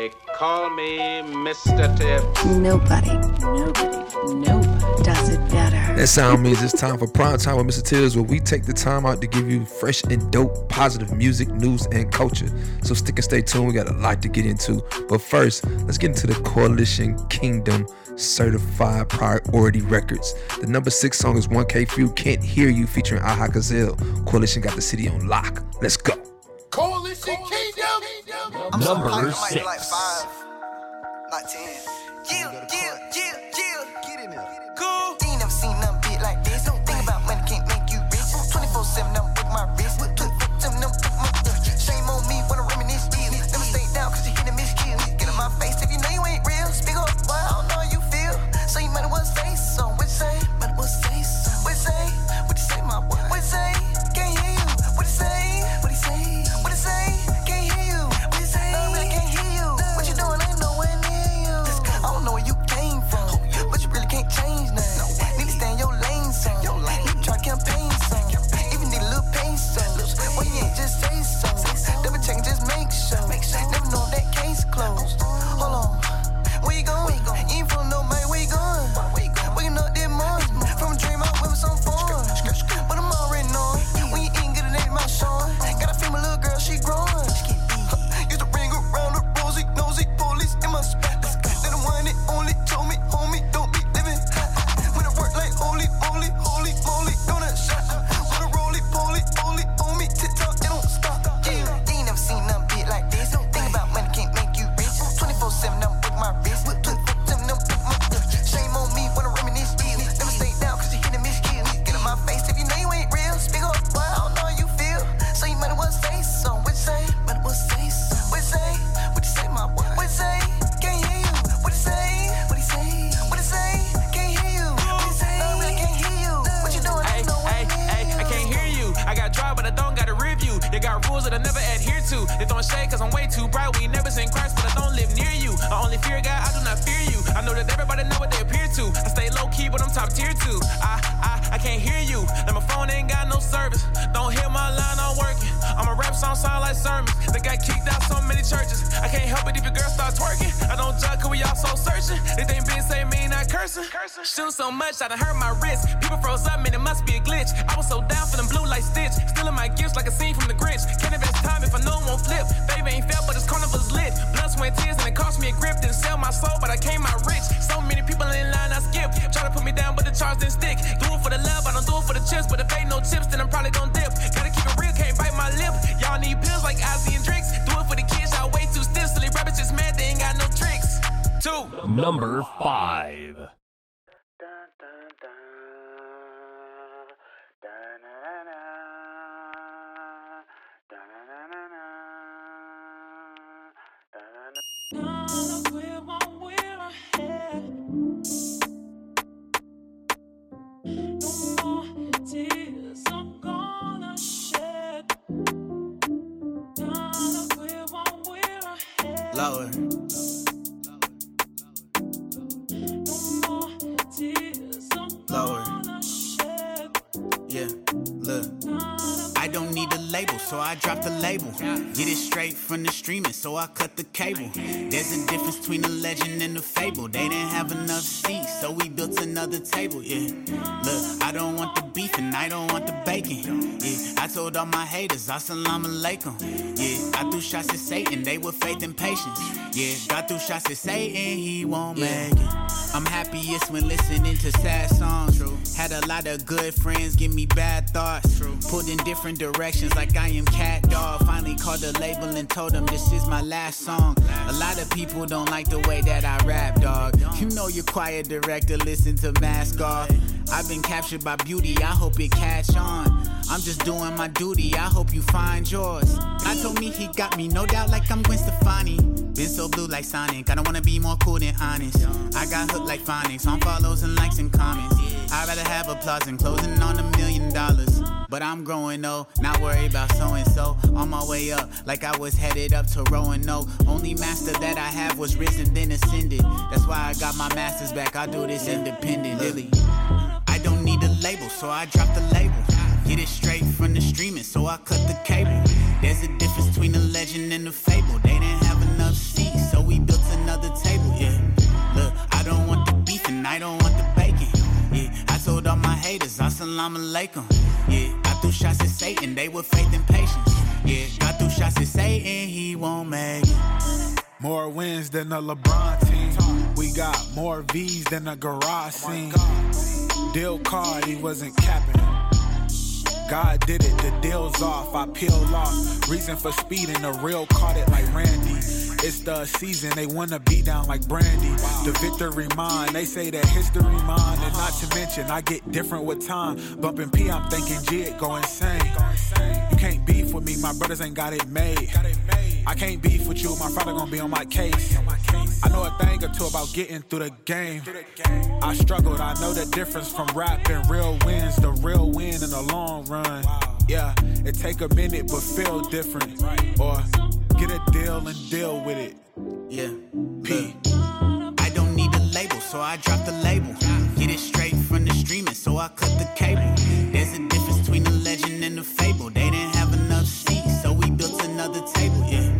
They call me Mr. Tibbs. Nobody, nobody, nobody does it better. That sound means it's time for Prime Time with Mr. Tibbs, where we take the time out to give you fresh and dope, positive music, news, and culture. So stick and stay tuned. We got a lot to get into. But first, let's get into the Coalition Kingdom Certified Priority Records. The number six song is 1K Phew Can't Hear You featuring Aha Gazelle. Coalition got the city on lock. Let's go. Number so hyped, I might six. like five, not ten. Streaming, so I cut the cable. There's a difference between a legend and a fable. They didn't have enough seats, so we built another table. Yeah, look, I don't want the beef and I don't want the bacon. Yeah, I told all my haters, assalamu alaikum. Yeah, I threw shots at Satan, they were faith and patience. Yeah, God threw shots at Satan, he won't make it. I'm happiest when listening to sad songs. True. Had a lot of good friends give me bad thoughts. True. Pulled in different directions like I am cat dog. Finally called the label and told them this is my last song. A lot of people don't like the way that I rap, dog. You know your quiet director listen to Mask Off. I've been captured by beauty, I hope it catch on. I'm just doing my duty, I hope you find yours. I told me he got me, no doubt, like I'm Gwen Stefani. Been so blue like Sonic, I don't wanna be more cool than honest. I got hooked like phonics, on follows and likes and comments. I'd rather have applause than closing on a million dollars. But I'm growing though not worry about so and so. On my way up, like I was headed up to Roanoke. Only master that I have was risen, then ascended. That's why I got my masters back. I do this independently. I don't need a label, so I drop the label. Get it straight from the streaming, so I cut the cable. There's a difference between a legend and a fable. They didn't have enough seats, so we built another table. Yeah, look, I don't want the beef, and I don't assalamu alaikum. Yeah, I threw shots at Satan, they were faith and patience. Yeah, I threw shots at Satan, he won't make it. More wins than a LeBron team. We got more V's than a garage scene. Deal card, he wasn't capping. God did it, the deal's off, I peel off. Reason for speeding, the real caught it like Randy. It's the season, they wanna be down like Brandy. The victory mine, they say that history mine. And not to mention, I get different with time. Bumping P, I'm thinking G, it go insane. You can't beef with me, my brothers ain't got it made. I can't beef with you, my father gonna be on my case. I know a thing or two about getting through the game. I struggled, I know the difference from rap and real wins. The real win in the long run. Yeah, it take a minute but feel different. Or get a deal and deal with it. Yeah, P. I don't need a label, so I drop the label. Get it straight from the streaming, so I cut the cable. There's a difference between a legend and a fable. They didn't have enough seats, so we built another table. Yeah,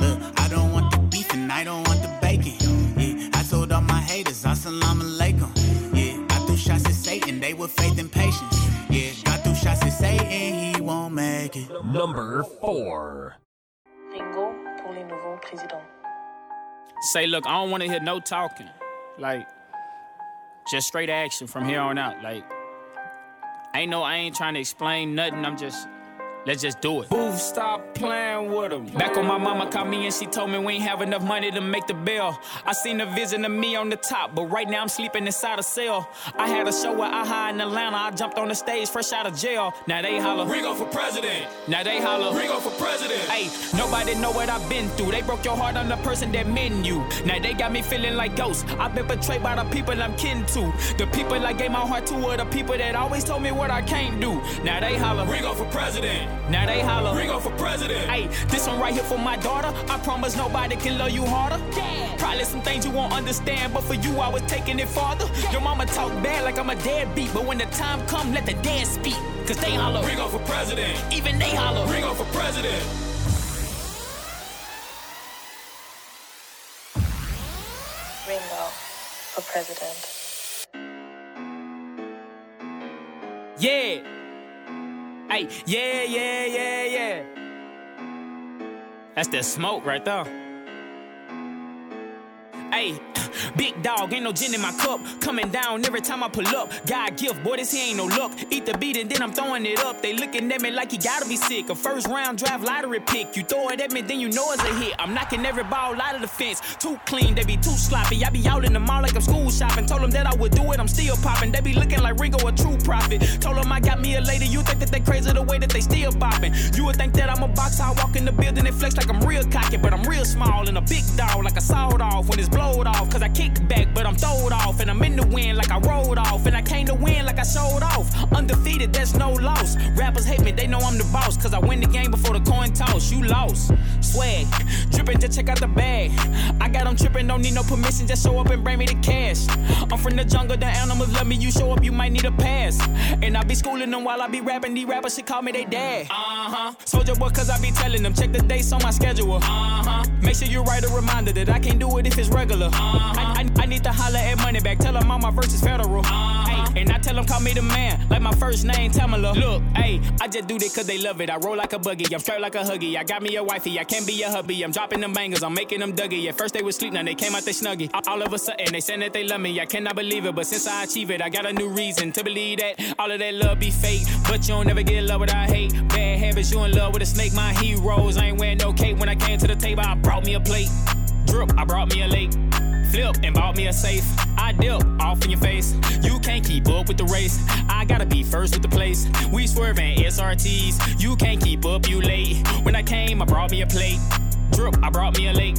look, I don't want the beef and I don't want the bacon. Yeah, I told all my haters, assalamu alaikum. Yeah, I threw shots at Satan, they were faith and patience. Yeah, I threw shots at Satan, he won't make it. Number four. Présidents. Say, look, I don't want to hear no talking. Like, just straight action from here on out. Like, ain't no, I ain't trying to explain nothing. I'm just, let's just do it. Booth, stop playing with him. Back when my mama called me and she told me we ain't have enough money to make the bill. I seen a vision of me on the top, but right now I'm sleeping inside a cell. I had a show with AHA in Atlanta. I jumped on the stage fresh out of jail. Now they holler, Ringo for president. Now they holler, Ringo for president. Hey, nobody know what I've been through. They broke your heart on the person that meant you. Now they got me feeling like ghosts. I've been betrayed by the people I'm kin to. The people I gave my heart to are the people that always told me what I can't do. Now they holler, Ringo for president. Now they holler, Ringo for president. Hey, this one right here for my daughter. I promise nobody can love you harder. Probably some things you won't understand, but for you I was taking it farther. Your mama talk bad like I'm a deadbeat, but when the time come, let the dead speak. Cause they holler, Ringo for president. Even they holler, Ringo for president. Ringo for president. Yeah. Hey, yeah, yeah, yeah, yeah. That's that smoke right there. Hey, big dog, ain't no gin in my cup. Coming down every time I pull up. God gift, boy, this here ain't no luck. Eat the beat and then I'm throwing it up. They looking at me like you gotta be sick. A first round draft lottery pick. You throw it at me, then you know it's a hit. I'm knocking every ball out of the fence. Too clean, they be too sloppy. I be out in the mall like I'm school shopping. Told them that I would do it, I'm still popping. They be looking like Ringo, a true prophet. Told them I got me a lady. You think that they crazy the way that they still popping. You would think that I'm a boxer. I walk in the building and flex like I'm real cocky, but I'm real small and a big dog like a sawed off when it's blowed off. Cause I kick back, but I'm throwed off. And I'm in the wind like I rolled off. And I came to win like I showed off. Undefeated, that's no loss. Rappers hate me, they know I'm the boss. Cause I win the game before the coin toss. You lost. Swag, dripping, just check out the bag. I got them tripping, don't need no permission, just show up and bring me the cash. I'm from the jungle, the animals love me. You show up, you might need a pass. And I be schooling them while I be rapping. These rappers should call me they dad. Uh huh. Soldier boy, cause I be telling them, check the dates on my schedule. Uh huh. Make sure you write a reminder that I can't do it if it's regular. Uh-huh. I, I, I need to holler at money back. Tell them all my verses federal. Uh-huh. Ay, and I tell them call me the man, like my first name Tamala. Look, hey, I just do this cause they love it. I roll like a buggy, I'm straight like a huggy. I got me a wifey, I can't be a hubby. I'm dropping them bangers, I'm making them Dougie. At first they was sleep, now they came out they snuggy. All, all of a sudden they saying that they love me. I cannot believe it, but since I achieve it, I got a new reason to believe that all of that love be fake. But you don't never get love without hate. Bad habits, you in love with a snake. My heroes, I ain't wearing no cape. When I came to the table, I brought me a plate. Drip, I brought me a lake. Flip and bought me a safe. I dip off in your face. You can't keep up with the race. I gotta be first with the place. We swerving SRTs. You can't keep up, you late. When I came, I brought me a plate. Drip, I brought me a lake.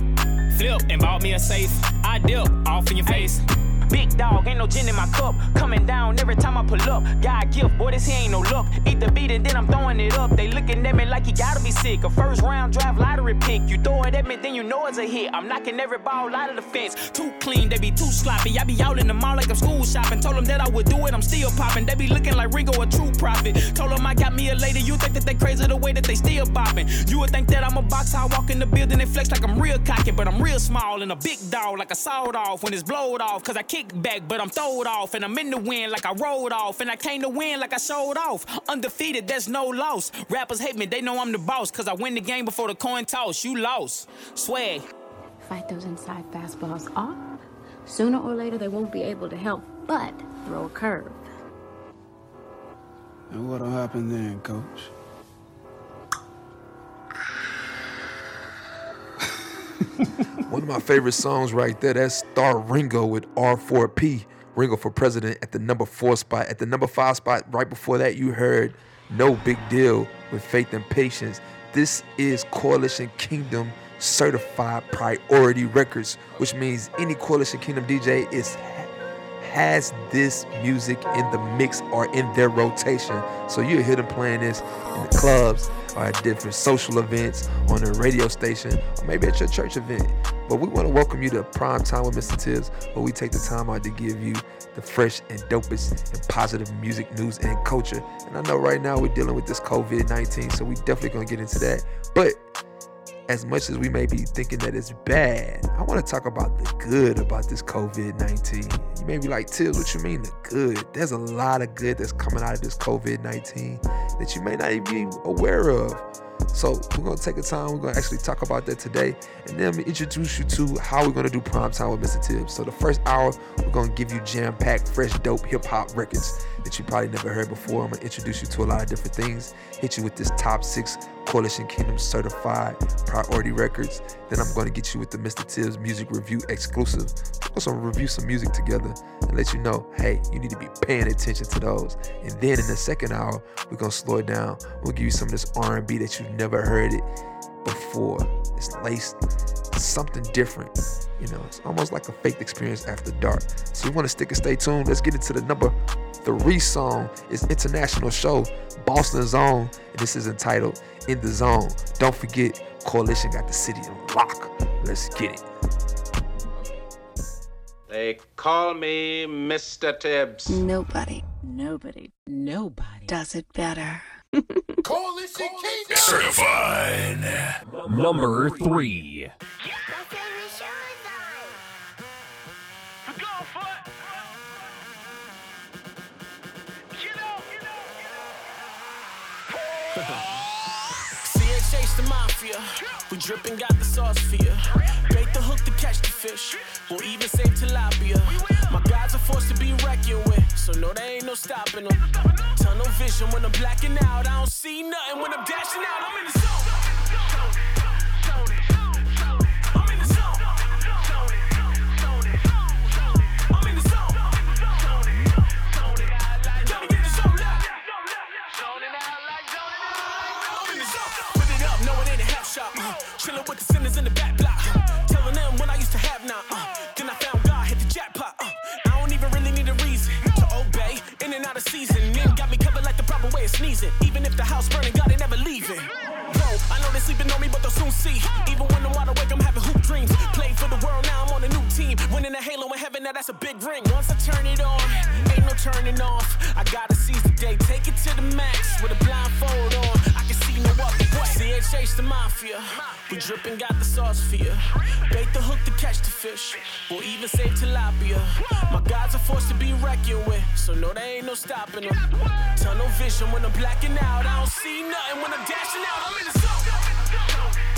Flip and bought me a safe. I dip off in your face. Big dog, ain't no gin in my cup. Coming down every time I pull up. God gift, boy, this here ain't no luck. Eat the beat and then I'm throwing it up. They looking at me like you gotta be sick. A first round draft lottery pick. You throw it at me, then you know it's a hit. I'm knocking every ball out of the fence. Too clean, they be too sloppy. I be out in the mall like I'm school shopping. Told them that I would do it, I'm still popping. They be looking like Ringo, a true prophet. Told them I got me a lady. You think that they crazy the way that they still popping. You would think that I'm a boxer. I walk in the building and flex like I'm real cocky, but I'm real small and a big dog like a sawed off when it's blowed off. Cause I kickback, but I'm throwed off. And I'm in the wind like I rolled off. And I came to win like I showed off. Undefeated, there's no loss. Rappers hate me, they know I'm the boss. Cause I win the game before the coin toss. You lost. Swag. Fight those inside fastballs off. Ah, sooner or later, they won't be able to help but throw a curve. And what'll happen then, coach? One of my favorite songs right there, that's Star Ringo with R4P. Ringo for president at the number four spot. At the number five spot, right before that, you heard No Big Deal with Faith and Patience. This is Coalition Kingdom certified priority records, which means any Coalition Kingdom DJ is has this music in the mix or in their rotation. So you'll hear them playing this in the clubs or at different social events on a radio station or maybe at your church event. But we want to welcome you to Prime Time with Mr. Tibbs, where we take the time out to give you the fresh and dopest and positive music news and culture. And I know right now we're dealing with this COVID 19, so we definitely gonna get into that. But as much as we may be thinking that it's bad, I want to talk about the good about this COVID 19. You may be like, Tibbs, what you mean the good? There's a lot of good that's coming out of this COVID 19 that you may not even be aware of. So we're gonna take a time. We're gonna actually talk about that today, and then introduce you to how we're gonna do prime time with Mr. Tibbs. So the first hour, we're gonna give you jam-packed, fresh, dope hip hop records that you probably never heard before. I'm gonna introduce you to a lot of different things. Hit you with this top six Coalition Kingdom certified priority records. Then I'm gonna get you with the Mr. Tibbs music review exclusive. We're gonna review some music together and let you know, hey, you need to be paying attention to those. And then in the second hour, we're gonna slow it down. We'll give you some of this R&B that you've never heard it before. It's laced something different. You know, it's almost like a faked experience after dark. So you want to stick and stay tuned. Let's get into the number three song. It's international show, Boston Zone, and this is entitled In the Zone. Don't forget, Coalition got the city on lock. Let's get it. They call me Mr. Tibbs. Nobody, nobody, nobody does it better. Coalition Kingdom. Certified. Number three. chase the mafia. We dripping, got the sauce for you. Bait the hook to catch the fish. We'll even save tilapia. My guys are forced to be reckoned with, so no, there ain't no stopping them. Tunnel vision when I'm blacking out. I don't see nothing when I'm dashing out. I'm in the zone. Sneezing. Even if the house burning, God ain't never leaving. Bro, I know they sleeping on me, but they'll soon see. Even when I'm wide awake, I'm having hoop dreams. Played for the world, now I'm on a new team. Winning a halo in heaven, now that's a big ring. Once I turn it on, ain't no turning off. I gotta seize the day, take it to the max with a blindfold on. Chase the mafia. We dripping, got the sauce for you. Bait the hook to catch the fish. We'll even save tilapia. My gods are forced to be reckoned with, so no, there ain't no stopping them. Tunnel vision when I'm blacking out. I don't see nothing when I'm dashing out. I'm in the zone.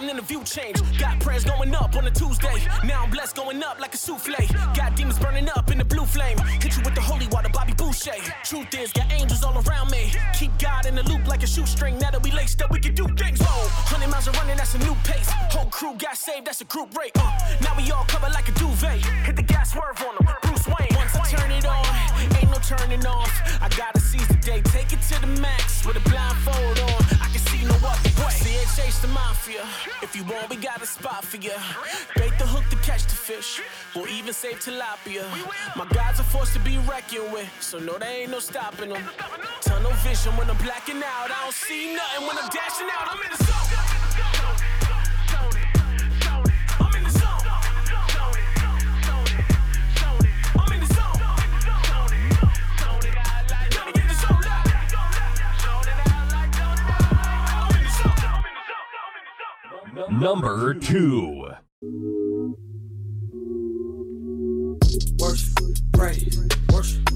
Bottom, then the view change. Got prayers going up on a Tuesday. Now I'm blessed going up like a souffle. Got demons burning up in the blue flame. Hit you with the holy water, Bobby Boucher. Truth is, got angels all around me. Keep God in the loop like a shoestring. Now that we laced up, we can do things. Whoa, 100 miles of running, that's a new pace. Whole crew got saved, that's a group rate. Uh, now we all covered like a duvet. Hit the gas swerve on them. Bruce Wayne. Once I turn it on, ain't no turning off. I gotta seize the day, take it to the max with a blindfold on. No other way. See chase the mafia. If you want, we got a spot for you. Bait the hook to catch the fish. We'll even save tilapia. My guys are forced to be reckoned with, so no, there ain't no stopping them. Tunnel vision when I'm blacking out. I don't see nothing when I'm dashing out. I'm in the zone. Number two. Worship, praise, worship,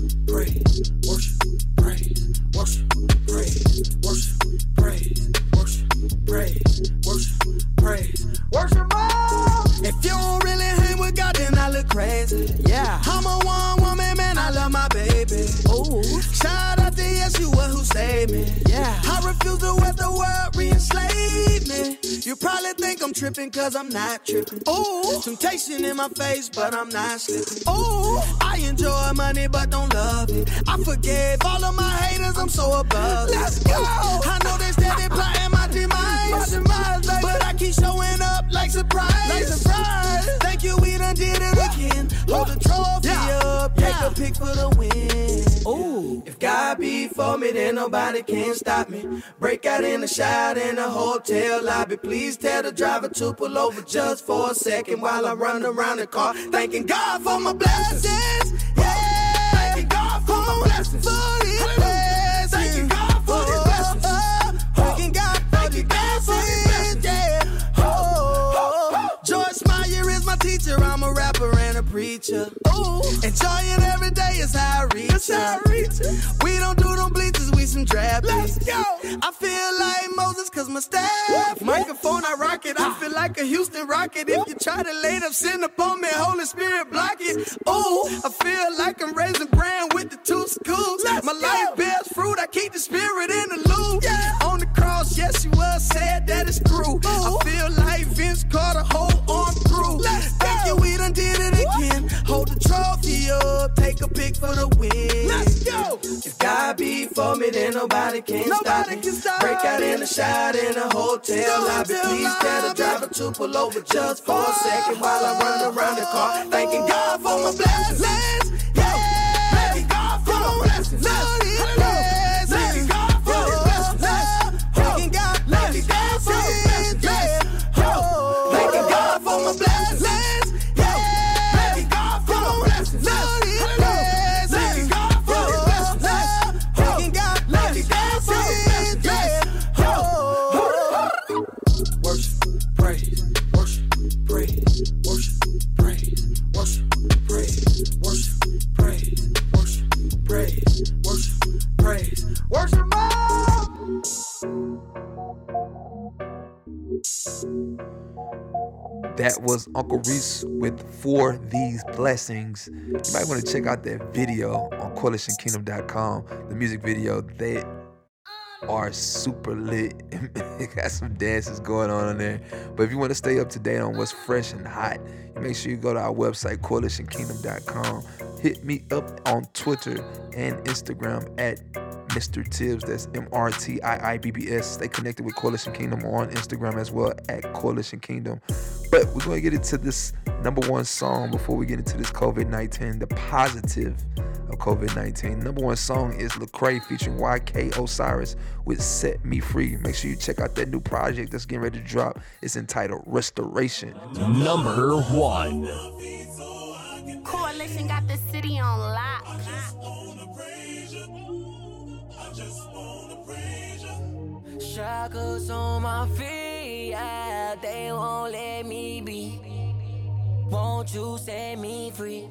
tripping cause I'm not tripping. Ooh, temptation in my face, but I'm not slipping. Ooh, I enjoy money but don't love it. I forgave all of my haters, I'm so above it. Let's go. I know they steady plotting my demise, my demise but I keep showing up like surprise. Like surprise. Thank you, we done did it again. Hold the trophy yeah. up, take yeah. a pic for the win. Ooh, if God be for me, then nobody can stop me. Break out in the shower in the hotel lobby. Please tell the driver to pull over just for a second while I run around the car. Thanking God for my blessings. Yeah. Thanking God for my blessings. For rapper and a preacher. Ooh. Enjoying every day is how I reach. That's how I reach. We don't do them bleachers, we some trap Let's go. I feel like Moses cause my staff. Microphone, I rock it. I ah. feel like a Houston rocket. If you try to lay up sin upon me, Holy Spirit block it. Ooh, I feel like I'm raising brand with the two schools. Let's my go. life bears fruit. I keep the spirit in the loop. Yeah. On the cross, yes, you was said that it's true. Ooh. I feel like Vince Carter, hold on through. Let's Thank go. you, we done did it again. Hold the trophy up, take a pic for the win. Let's go. If God be for me, then nobody can nobody stop me. Can stop Break out in a shower in a hotel lobby. Please tell the driver to pull over just for a second while I run around the car. Thanking God for my blessings. Yeah. Thanking God for my blessings. Lord, His blessings. That was Uncle Reece with For These Blessings. You might want to check out that video on coalitionkingdom.com. The music video, they are super lit. got some dances going on in there. But if you want to stay up to date on what's fresh and hot, make sure you go to our website, coalitionkingdom.com. Hit me up on Twitter and Instagram at Mr. Tibbs. That's M R T I I B B S. Stay connected with Coalition Kingdom on Instagram as well at Coalition Kingdom. But we're going to get into this number one song before we get into this COVID 19, the positive of COVID 19. Number one song is Lecrae featuring YK Osiris with Set Me Free. Make sure you check out that new project that's getting ready to drop. It's entitled Restoration. Number one. Coalition got the city on lock. Shackles on my feet, yeah, they won't let me be. Won't you set me free?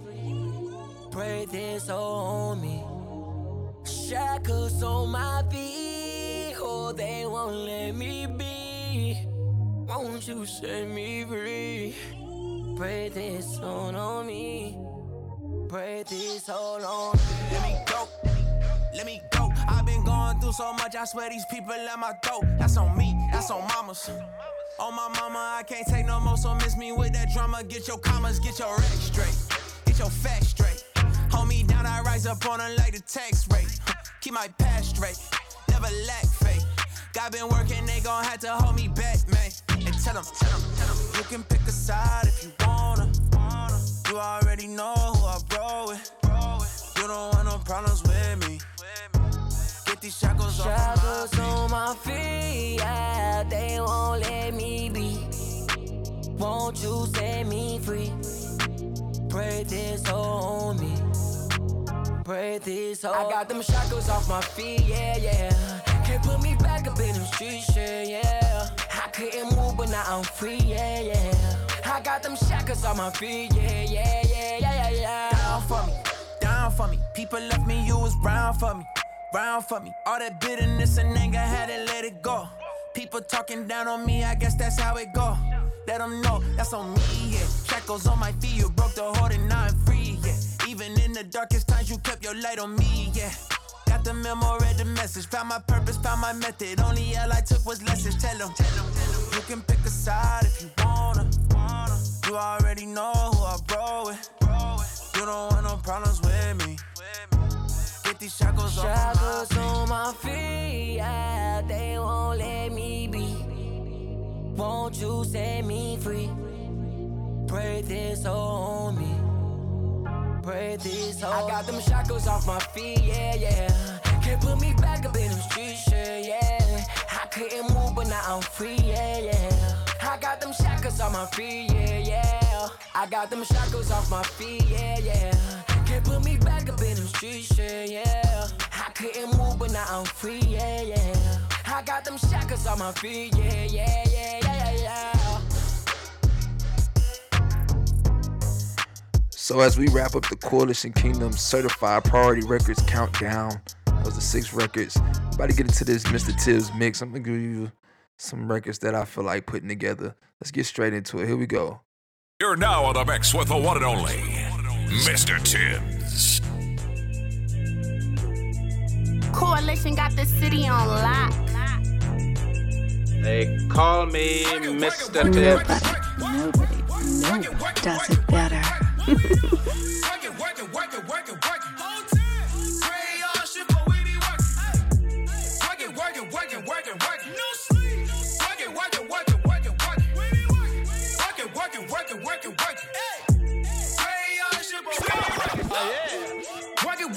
Pray this on me. Shackles on my feet, oh, they won't let me be. Won't you set me free? Pray this on, on me. Pray this all on. Let me go. Let me go. I've been going through so much, I swear these people let my throat. That's on me, that's on mamas. On my mama, I can't take no more, so miss me with that drama. Get your commas, get your rec straight, get your facts straight. Hold me down, I rise up on her like the tax rate. Keep my past straight, never lack faith. God been working, they gon' have to hold me back, man. And tell them, tell them, tell them, you can pick a side if you wanna. You already know who I roll with. You don't want no problems with me these shackles, shackles on my feet. Yeah, they won't let me be. Won't you set me free? Pray this on me. Pray this on I got them shackles off my feet, yeah, yeah. Can't put me back up in the streets, yeah, yeah. I couldn't move, but now now I'm free, yeah, yeah. I got them shackles on my feet, yeah, yeah, yeah, yeah, yeah, yeah. Down for me, down for me. People left me, you was brown for me, brown for me. All that bitterness and anger, had to let it go. People talking down on me, I guess that's how it go. Let them know that's on me, yeah. Shackles on my feet, you broke the heart and now I'm free, yeah. Even in the darkest times, you kept your light on me, yeah. Got the memo, read the message, found my purpose, found my method. Only L I took was lessons. Tell them. You can pick a side if you wanna. You already know who I roll with. You don't want no problems with me. These shackles, Shackles off on my feet, yeah, they won't let me be. Won't you set me free? Pray this on me. Pray this on I got them shackles off my feet, yeah, yeah. Can't put me back up in them streets, yeah, yeah. I couldn't move, but now I'm free, yeah, yeah. I got them shackles off my feet, yeah, yeah. I got them shackles off my feet, yeah, yeah. Can't put me back up streets, yeah, yeah. I couldn't move, but now I'm free, yeah, yeah. I got them shackles on my feet, yeah, yeah, yeah, yeah, yeah, yeah. So as we wrap up the Coalition Kingdom Certified Priority Records countdown, that was the six records. About to get into this Mr. Tibbs mix. I'm gonna give you some records that I feel like putting together. Let's get straight into it. Here we go. You're now on the mix with the one and only Mr. Tibbs. Coalition got the city on lock. They call me Mr. Tibbs. Nobody, nobody does it better.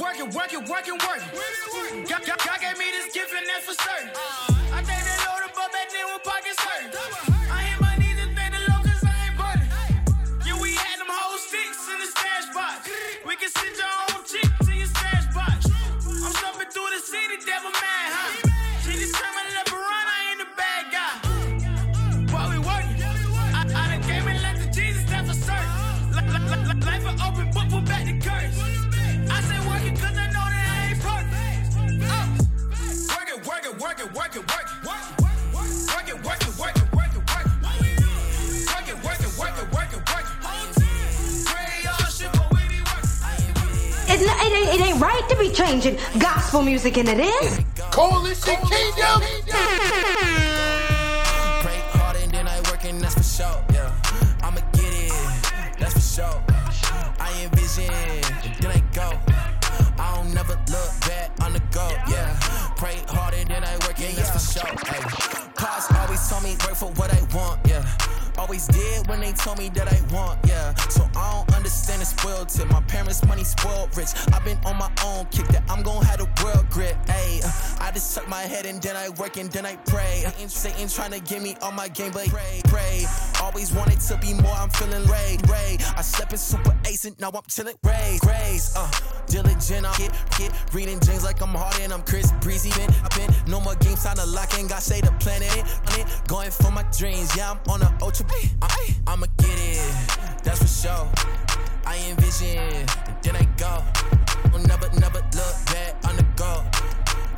Working, working, working, working. God, God, gave me this gift and that's for certain. I think they load up up back then when pockets hurt. I hit my knees and thank the Lord I ain't burning. Yeah, we had them whole sticks in the stash box. We can send your own It, it, ain't, right to be changing gospel music, and it is. Coalition Kingdom. Pray harder and then I working, that's for sure. Yeah, I'ma get it, that's for sure. I envision, and then I go. I don't never look back on the go. Yeah, pray harder and then I working, that's for sure. Hey, Always did when they told me that I want, yeah. So I don't understand the spoiled tip. My parents' money spoiled rich. I've been on my own kick that I'm gon' have the world grip. Ayy, I just suck my head and then I work and then I pray. Satan, trying to get me on my game, but pray, pray. Always wanted to be more. I'm feeling Ray, Ray. I slept in super ace and now I'm chilling Ray, Grace. Uh, diligent, I'm hit, hit. Reading James like I'm hard and I'm Chris Breezy. Been, I've been no more games, time to lock in. Got say the planet, it. Going for my dreams, yeah. I'm on a ultra. I, I'ma get it, that's for sure. I envision, then I go. Never, never look back on the go.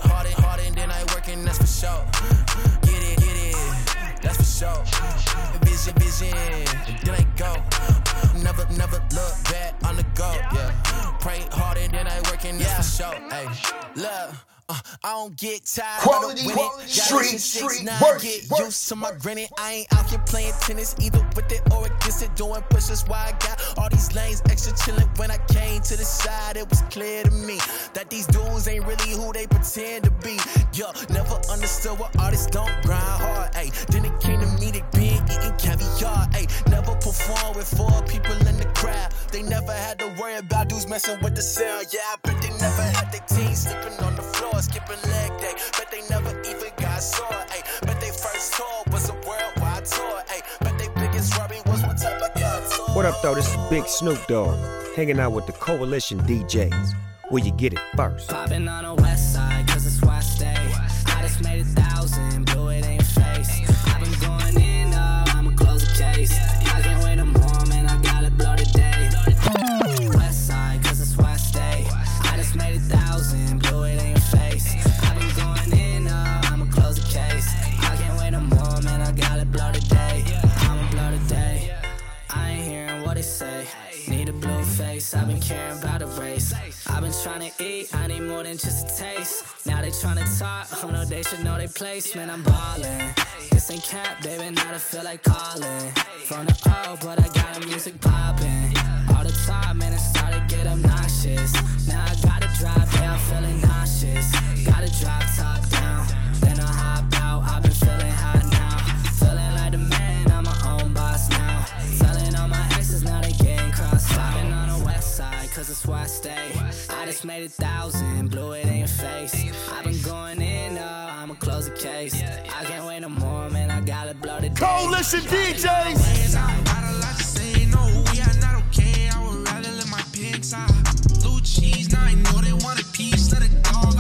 Harder, harder, and then I working, that's for sure. Get it, get it, that's for sure. Vision, vision, then I go. Never, never look back on the go. Yeah, pray harder, then I working, that's for sure. Hey, look. Uh, I don't get tired Quality, quality, street, street, now work, I get work. used to my grinning. I ain't out here playing tennis either with it or against it. Doing pushes why I got all these lanes extra chillin'. When I came to the side, it was clear to me that these dudes ain't really who they pretend to be. Yo, never understood why artists don't grind hard. Ayy, then it came to me, been eating caviar. Ayy, never perform with four people in the crowd. They never had to worry about dudes messing with the sound. Yeah, I bet they never had their team sleeping on the floor, skipping leg day. Bet they never even got sore. Ayy, bet they first tour was a worldwide tour. Ayy, bet they biggest worry was what type of car tour. What up, though? This is Big Snoop Dogg, hanging out with the Coalition DJs, where you get it first. Popping on the west side, cause it's where I stay. I just made a thousand, it say. Need a blue face, I've been caring about a race. I've been trying to eat, I need more than just a taste. Now they trying to talk, oh no, they should know they place. Man, I'm ballin', this ain't cap, baby, now I feel like callin' From the O, but I got the music poppin' All the time, man, it started get obnoxious. Now I gotta drive, yeah, I'm feeling nauseous. Gotta drive top down, then I hop out, cause why I stay. I just made a thousand, blew it in your face. I've been going in, uh, I'ma close the case. I can't wait no more, man, I gotta blow the Coalition DJs! cheese. Know they want a piece. Let off.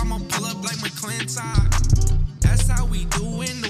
I'ma pull up like That's how we do it.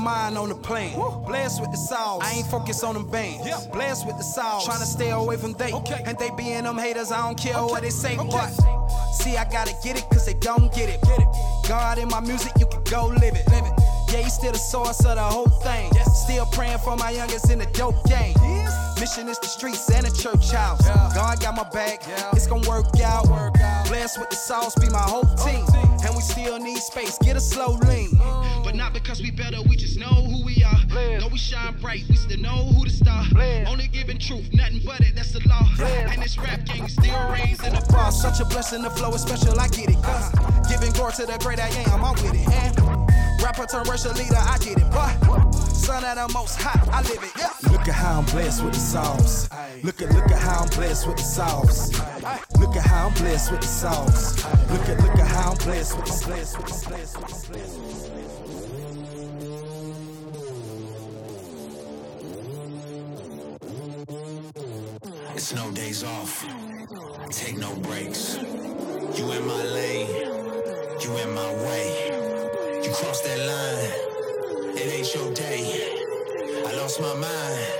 mind on the plane. Blessed with the sauce. I ain't focused on them bands. Yeah. With the sauce. Trying to stay away from they. Okay. And they being them haters, I don't care okay. what they say. Okay. What? See, I gotta get it, cause they don't get it. Get it. God in my music, you can go live it. Live it. Yeah, he's still the source of the whole thing. Yes. Still praying for my youngest in the dope game. Yes. Mission is the streets and the church house. Yeah. God got my back, yeah. it's gonna work out. work out. Blessed with the sauce, be my whole team. Whole team. And we still need space, get a slow lean. shine bright. We still know who the star. Only giving truth, nothing but it. That's the law. And this rap still reigns in the. Such a blessing, the flow is special. I get it. Uh-huh. giving glory to the great I am. I'm with it. And rapper turn racial leader. I get it. But son of the most hot. I live it. Yeah. Look at how I'm blessed with the sauce. Look at look at how I'm blessed with the sauce. Look at how I'm blessed with the sauce. Look at look at how I'm blessed with the blessed with the blessed with the blessed. It's no days off. Take no breaks. You in my lane. You in my way. You cross that line. It ain't your day. I lost my mind.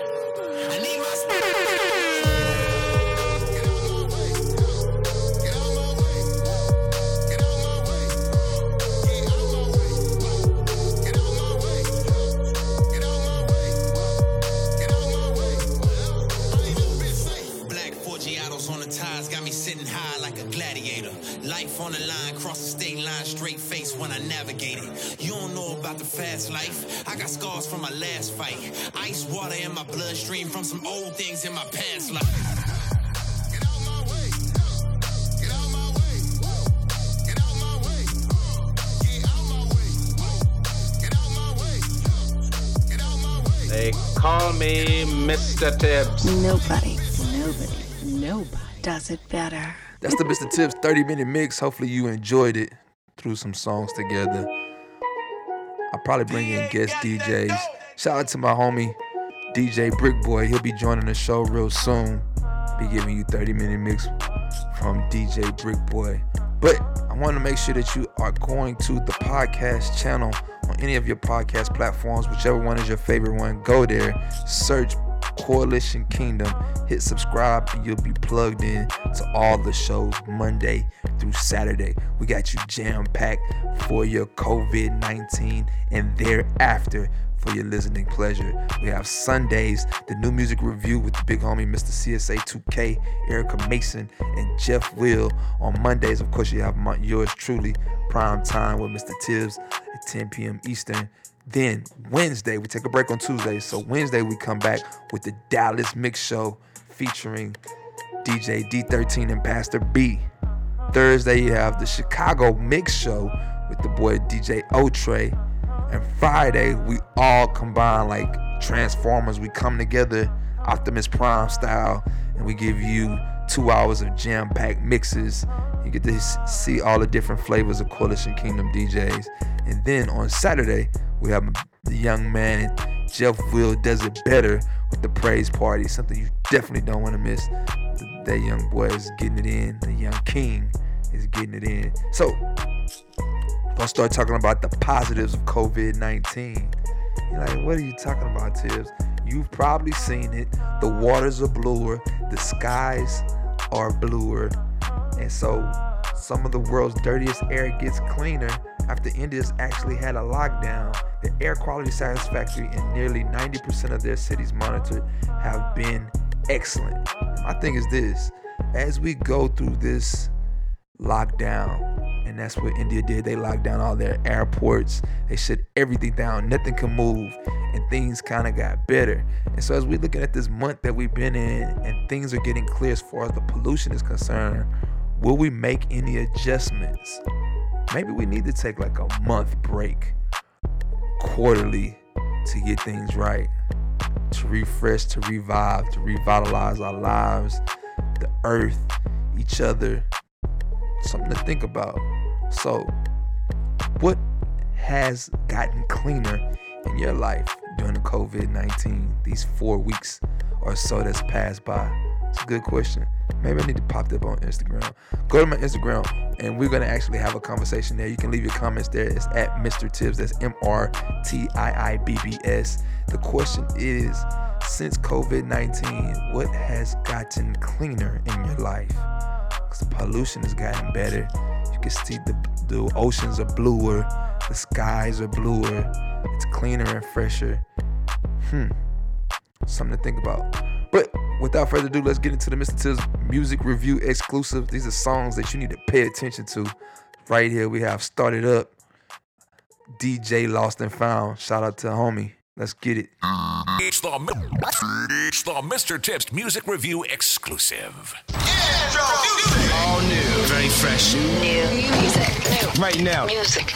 Some old things in my past life. They call me Mr. Tibbs. Nobody, nobody, nobody does it better. That's the Mr. Tibbs 30 minute mix. Hopefully you enjoyed it. Threw some songs together. I'll probably bring in guest DJs. Shout out to my homie DJ Brick Boy. He'll be joining the show real soon. Be giving you 30 minute mix from DJ Brick Boy. But I want to make sure that you are going to the podcast channel on any of your podcast platforms, whichever one is your favorite one. Go there, search Coalition Kingdom, hit subscribe, and you'll be plugged in to all the shows Monday through Saturday. We got you jam packed for your COVID 19 and thereafter for your listening pleasure. We have Sundays, the new music review with the big homie Mr. CSA 2K, Erica Mason, and Jeff Will. On Mondays, of course, you have my, yours truly, Prime Time with Mr. Tibbs at 10 p.m. Eastern. Then Wednesday, we take a break on Tuesday. So Wednesday, we come back with the Dallas Mix Show featuring DJ D13 and Pastor B. Thursday, you have the Chicago Mix Show with the boy DJ Otrey. And Friday, we all combine like Transformers. We come together Optimus Prime style and we give you two hours of jam packed mixes. You get to see all the different flavors of Coalition Kingdom DJs. And then on Saturday, we have the young man Jeff Will does it better with the praise party. Something you definitely don't want to miss. That young boy is getting it in. The young king is getting it in. So gonna start talking about the positives of COVID 19. You're like, what are you talking about, Tibbs? You've probably seen it. The waters are bluer, the skies are bluer. And so some of the world's dirtiest air gets cleaner after India's actually had a lockdown. The air quality satisfactory in nearly 90% of their cities monitored have been excellent. My thing is this as we go through this lockdown, and that's what India did. They locked down all their airports. They shut everything down. Nothing can move, and things kind of got better. And so, as we're looking at this month that we've been in, and things are getting clear as far as the pollution is concerned, will we make any adjustments? Maybe we need to take like a month break, quarterly, to get things right, to refresh, to revive, to revitalize our lives, the earth, each other. Something to think about. So, what has gotten cleaner in your life during the COVID 19, these four weeks or so that's passed by? It's a good question. Maybe I need to pop that up on Instagram. Go to my Instagram and we're going to actually have a conversation there. You can leave your comments there. It's at Mr. Tibbs. That's M R T I I B B S. The question is since COVID 19, what has gotten cleaner in your life? Because the pollution has gotten better. You can see the, the oceans are bluer, the skies are bluer, it's cleaner and fresher. Hmm. Something to think about. But without further ado, let's get into the Mr. Tibbs music review exclusive. These are songs that you need to pay attention to. Right here, we have Started Up, DJ Lost and Found. Shout out to homie. Let's get it. It's the it's the Mr. Tibbs Music Review exclusive. All new, very fresh. New music. Right now. Music.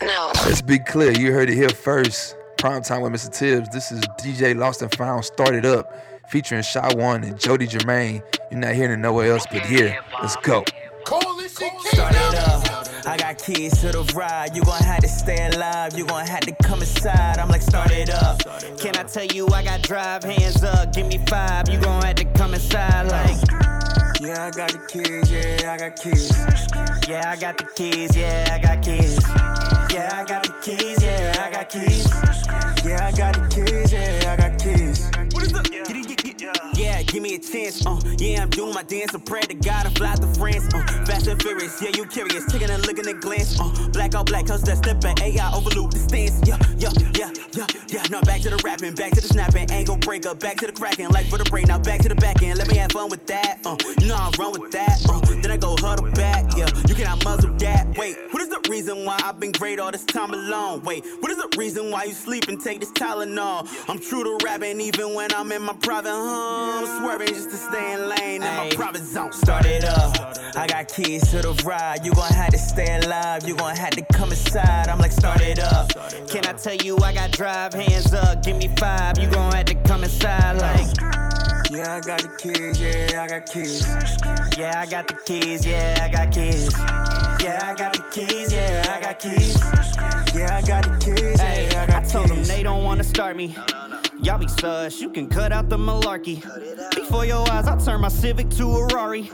No. Let's be clear. You heard it here first. Prime time with Mr. Tibbs. This is DJ Lost and Found Started Up featuring Shy One and Jody Jermaine. You're not hearing it nowhere else but here. Let's go. Coalition Start it up. I got keys to the ride. You gon' have to stay alive. You gon' have to come inside. I'm like, start it up. Can I tell you I got drive? Hands up, give me five. You gon' have to come inside like. Yeah, I got the keys. Yeah, I got keys. Yeah, I got the keys. Yeah, I got keys. Yeah, I got the keys. Yeah, I got keys. Yeah, I got the keys. Yeah, I got keys. Yeah, give me a chance. Uh, yeah, I'm doing my dance. I pray to God I fly to France. Uh, fast and furious. Yeah, you curious. Taking a look in the glance. Uh, black on black, cause that stepping. AI overload the stance. Yeah, yeah, yeah, yeah, yeah. Now back to the rapping, back to the snapping. Ain't gon' break up. Back to the cracking. Like for the break. Now back to the back end. Let me have fun with that. Uh, you know I run with that. Uh, then I go huddle back. Yeah, you cannot muzzle that. Wait, what is the reason why I've been great all this time alone? Wait, what is the reason why you sleep and take this Tylenol? I'm true to rapping even when I'm in my private home. Swerving just to stay in lane in my private zone. Start it up. I got keys to the ride. You gon' have to stay alive. You gon' have to come inside. I'm like, start it up. Can I tell you I got drive? Hands up, give me five. You gon' have to come inside like. Yeah, I got the keys. Yeah, I got keys. Yeah, I got the keys. Yeah, I got keys. Yeah, I got the keys. Yeah, I got keys. Yeah, I got the keys. Hey, Yeah, I got I told them they don't wanna start me. Y'all be sus, you can cut out the malarkey. Before your eyes, I turn my Civic to a Rari.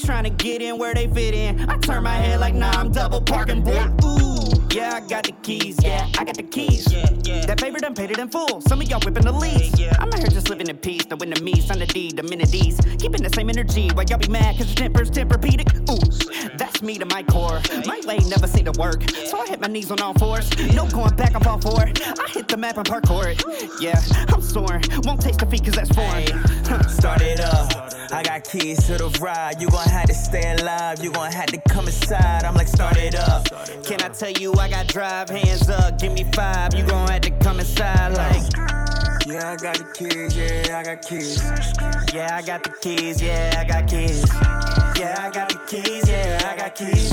They tryna get in where they fit in. I turn my head like, nah, I'm double parking, boy. Ooh, yeah, I got the keys. Yeah, I got the keys. yeah That paper done paid it in full. Some of y'all whipping the leads. I'm out here just living in peace. No in the me, sign the D, the minute Keeping the same energy while y'all be mad cause the tempers Tempur-Pedic. Ooh, that's me to my core. My way never seem to work. So I hit my knees on all fours. No going back, I'm all for it. I hit the map and parkour it. Yeah, I'm soaring. Won't taste defeat cause that's foreign. Start it up. I got keys to the ride. You gon' have to stay alive. You gon' have to come inside. I'm like, start it up. Can I tell you I got drive? Hands up, give me five. You gon' have to come inside like. Yeah, I got the keys. Yeah, I got keys. Yeah, I got the keys. Yeah, I got keys. Yeah, I got the keys. Yeah, I got keys.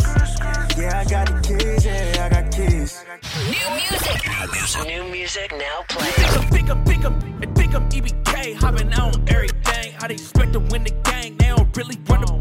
Yeah, I got the keys. Yeah, I got keys. New music. New music now playing. Pick up, pick up, and pick up EBK. Hopping out on everything. How they expect to win the game. They don't really want to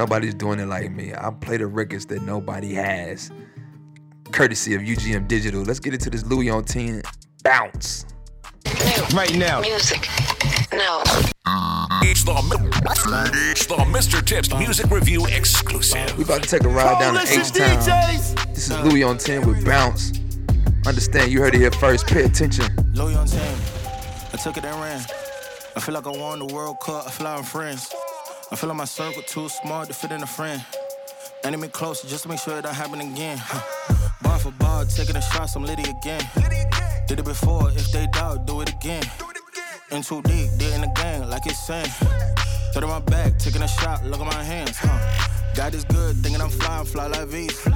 Nobody's doing it like me. I play the records that nobody has. Courtesy of UGM Digital. Let's get into this Louis on 10 bounce. Right now. Music. No. It's the, it's the Mr. Tibbs Music Review exclusive. We about to take a ride down to H Town. DJs. This is Louis on 10 with bounce. Understand you heard it here first. Pay attention. Louis on 10. I took it and ran. I feel like I won the World Cup. I fly with friends. I feel like my circle too small to fit in a friend. Enemy close just to make sure it don't happen again. bar for bar, taking the shots, I'm litty again. Did it before, if they doubt, do it again. In too deep, did in the gang, like it's saying. Third my back, taking a shot, look at my hands. Huh. God is good, thinking I'm flying, fly like V's.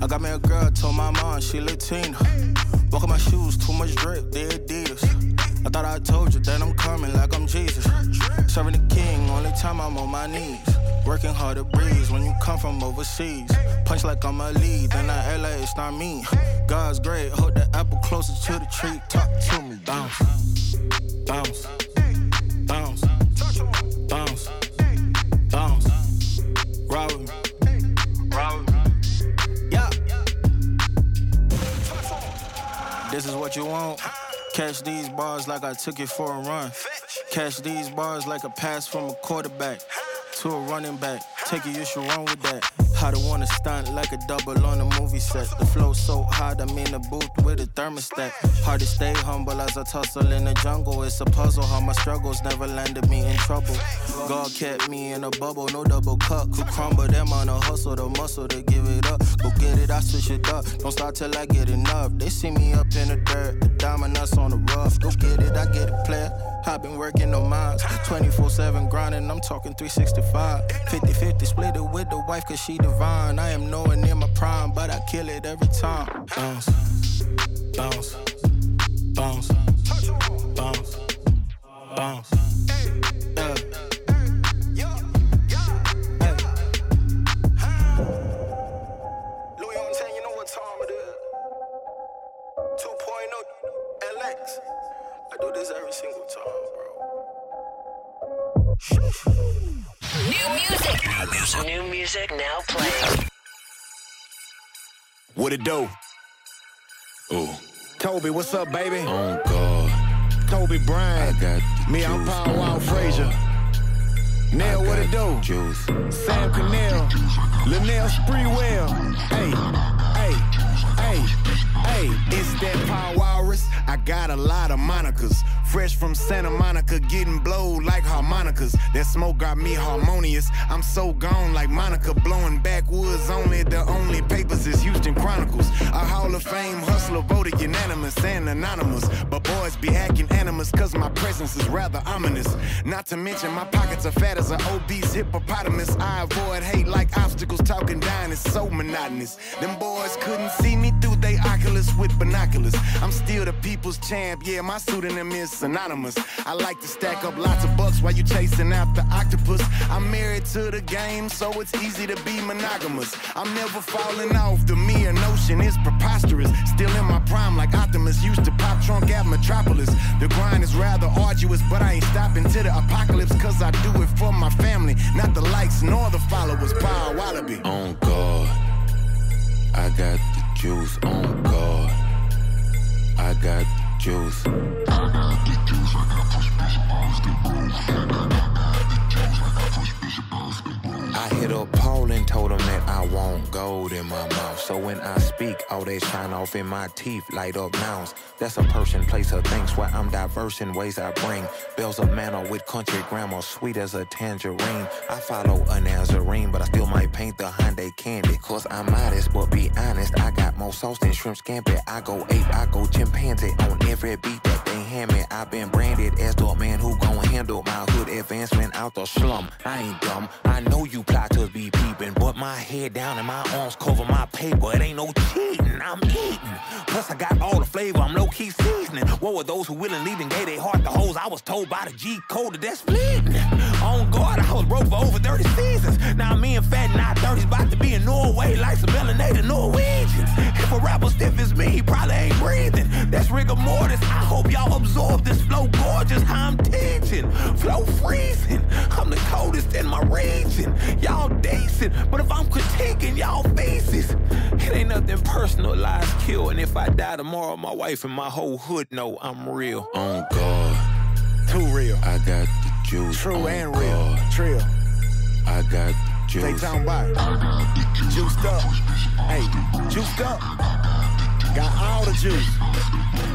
I got me a girl, told my mom she Latina. Walk on my shoes, too much drip, they Adidas. Told you that I'm coming like I'm Jesus. Serving the king, only time I'm on my knees. Working hard to breeze when you come from overseas. Punch like I'm a lead, then I LA, it's not me. God's great, hold the apple closer to the tree. Talk to me, bounce, bounce, bounce, bounce, bounce. Ride with me, ride with me. Yeah. This is what you want. Catch these bars like I took it for a run. Catch these bars like a pass from a quarterback to a running back. Take it, you should run with that. How to wanna stunt like a double on a movie set. The flow so hot, I'm in a booth with a thermostat. Hard to stay humble as I tussle in the jungle. It's a puzzle how my struggles never landed me in trouble. God kept me in a bubble, no double cup. Could crumble them on a hustle, the muscle to give it up. Go get it, I switch it up. Don't stop till I get enough. They see me up in the dirt, the diamond on the rough. Go get it, I get it, player. I've been working on mines 24 7 grinding, I'm talking 365. 50 50 split it with the wife, cause she divine. I am nowhere near my prime, but I kill it every time. Bounce, bounce, bounce, bounce, bounce. Yeah. Louis you know what time it is. 2.0 LX. I do this every single. New music. New music New music now playing. What it do? Oh. Toby, what's up, baby? Oh God. Toby Bryant. I got Me, I'm Power Wild oh, Frazier. Nell, what it do? Juice. Sam Cannell. Linnell Spreewell. Hey, hey, hey, hey. It's that Power Walrus. I got a lot of monikers. Fresh from Santa Monica, getting blowed like harmonicas. That smoke got me harmonious. I'm so gone like Monica, blowing backwoods only. The only papers is Houston Chronicles. A Hall of Fame hustler voted unanimous and anonymous. But boys be acting animus, cause my presence is rather ominous. Not to mention my pockets are fat as an obese hippopotamus. I avoid hate like obstacles, talking down is so monotonous. Them boys couldn't see me through they oculus with binoculars. I'm still the people's champ, yeah, my pseudonym is synonymous. I like to stack up lots of bucks while you chasing after octopus. I'm married to the game, so it's easy to be monogamous. I'm never falling off, the mere notion is preposterous. Still in my prime, like Optimus used to pop trunk at Metropolis. The grind is rather arduous, but I ain't stopping to the apocalypse, cause I do it for my family, not the likes nor the followers. Power Wallaby. On God. I got juice. On God. I got juice. I got the juice. I got the juice. I got push, push, push, I hit up Paul and told him that I want gold in my mouth. So when I speak, all they shine off in my teeth, light up nouns. That's a person, place, or things where I'm diverse in ways I bring. Bells of manner with country grammar, sweet as a tangerine. I follow a Nazarene, but I still might paint the Hyundai candy. Cause I'm modest, but be honest, I got more sauce than shrimp scampi. I go ape, I go chimpanzee on every beat that they. I've been branded as the man who gon' handle my hood advancement out the slum. I ain't dumb, I know you plotters be peeping, but my head down and my arms cover my paper. It ain't no cheating, I'm eating. Plus, I got all the flavor, I'm low key seasoning. What were those who willingly and gave their heart the hoes? I was told by the G code that that's fleeting. Oh, On guard, I was broke for over 30 seasons. Now me and Fat and 30s about to be in Norway like some melanated Norwegians. If a rapper stiff as me, he probably ain't breathing. That's rigor mortis. I hope y'all absorb this flow gorgeous how I'm teaching. Flow freezing. I'm the coldest in my region. Y'all decent, but if I'm critiquing y'all faces, it ain't nothing personal. Lies kill, and if I die tomorrow, my wife and my whole hood know I'm real. Oh, On guard. Too real. I got the juice. True and real. God. Trill. I got juice. They talking about it. Juiced up. Hey, juiced up. Got all the juice.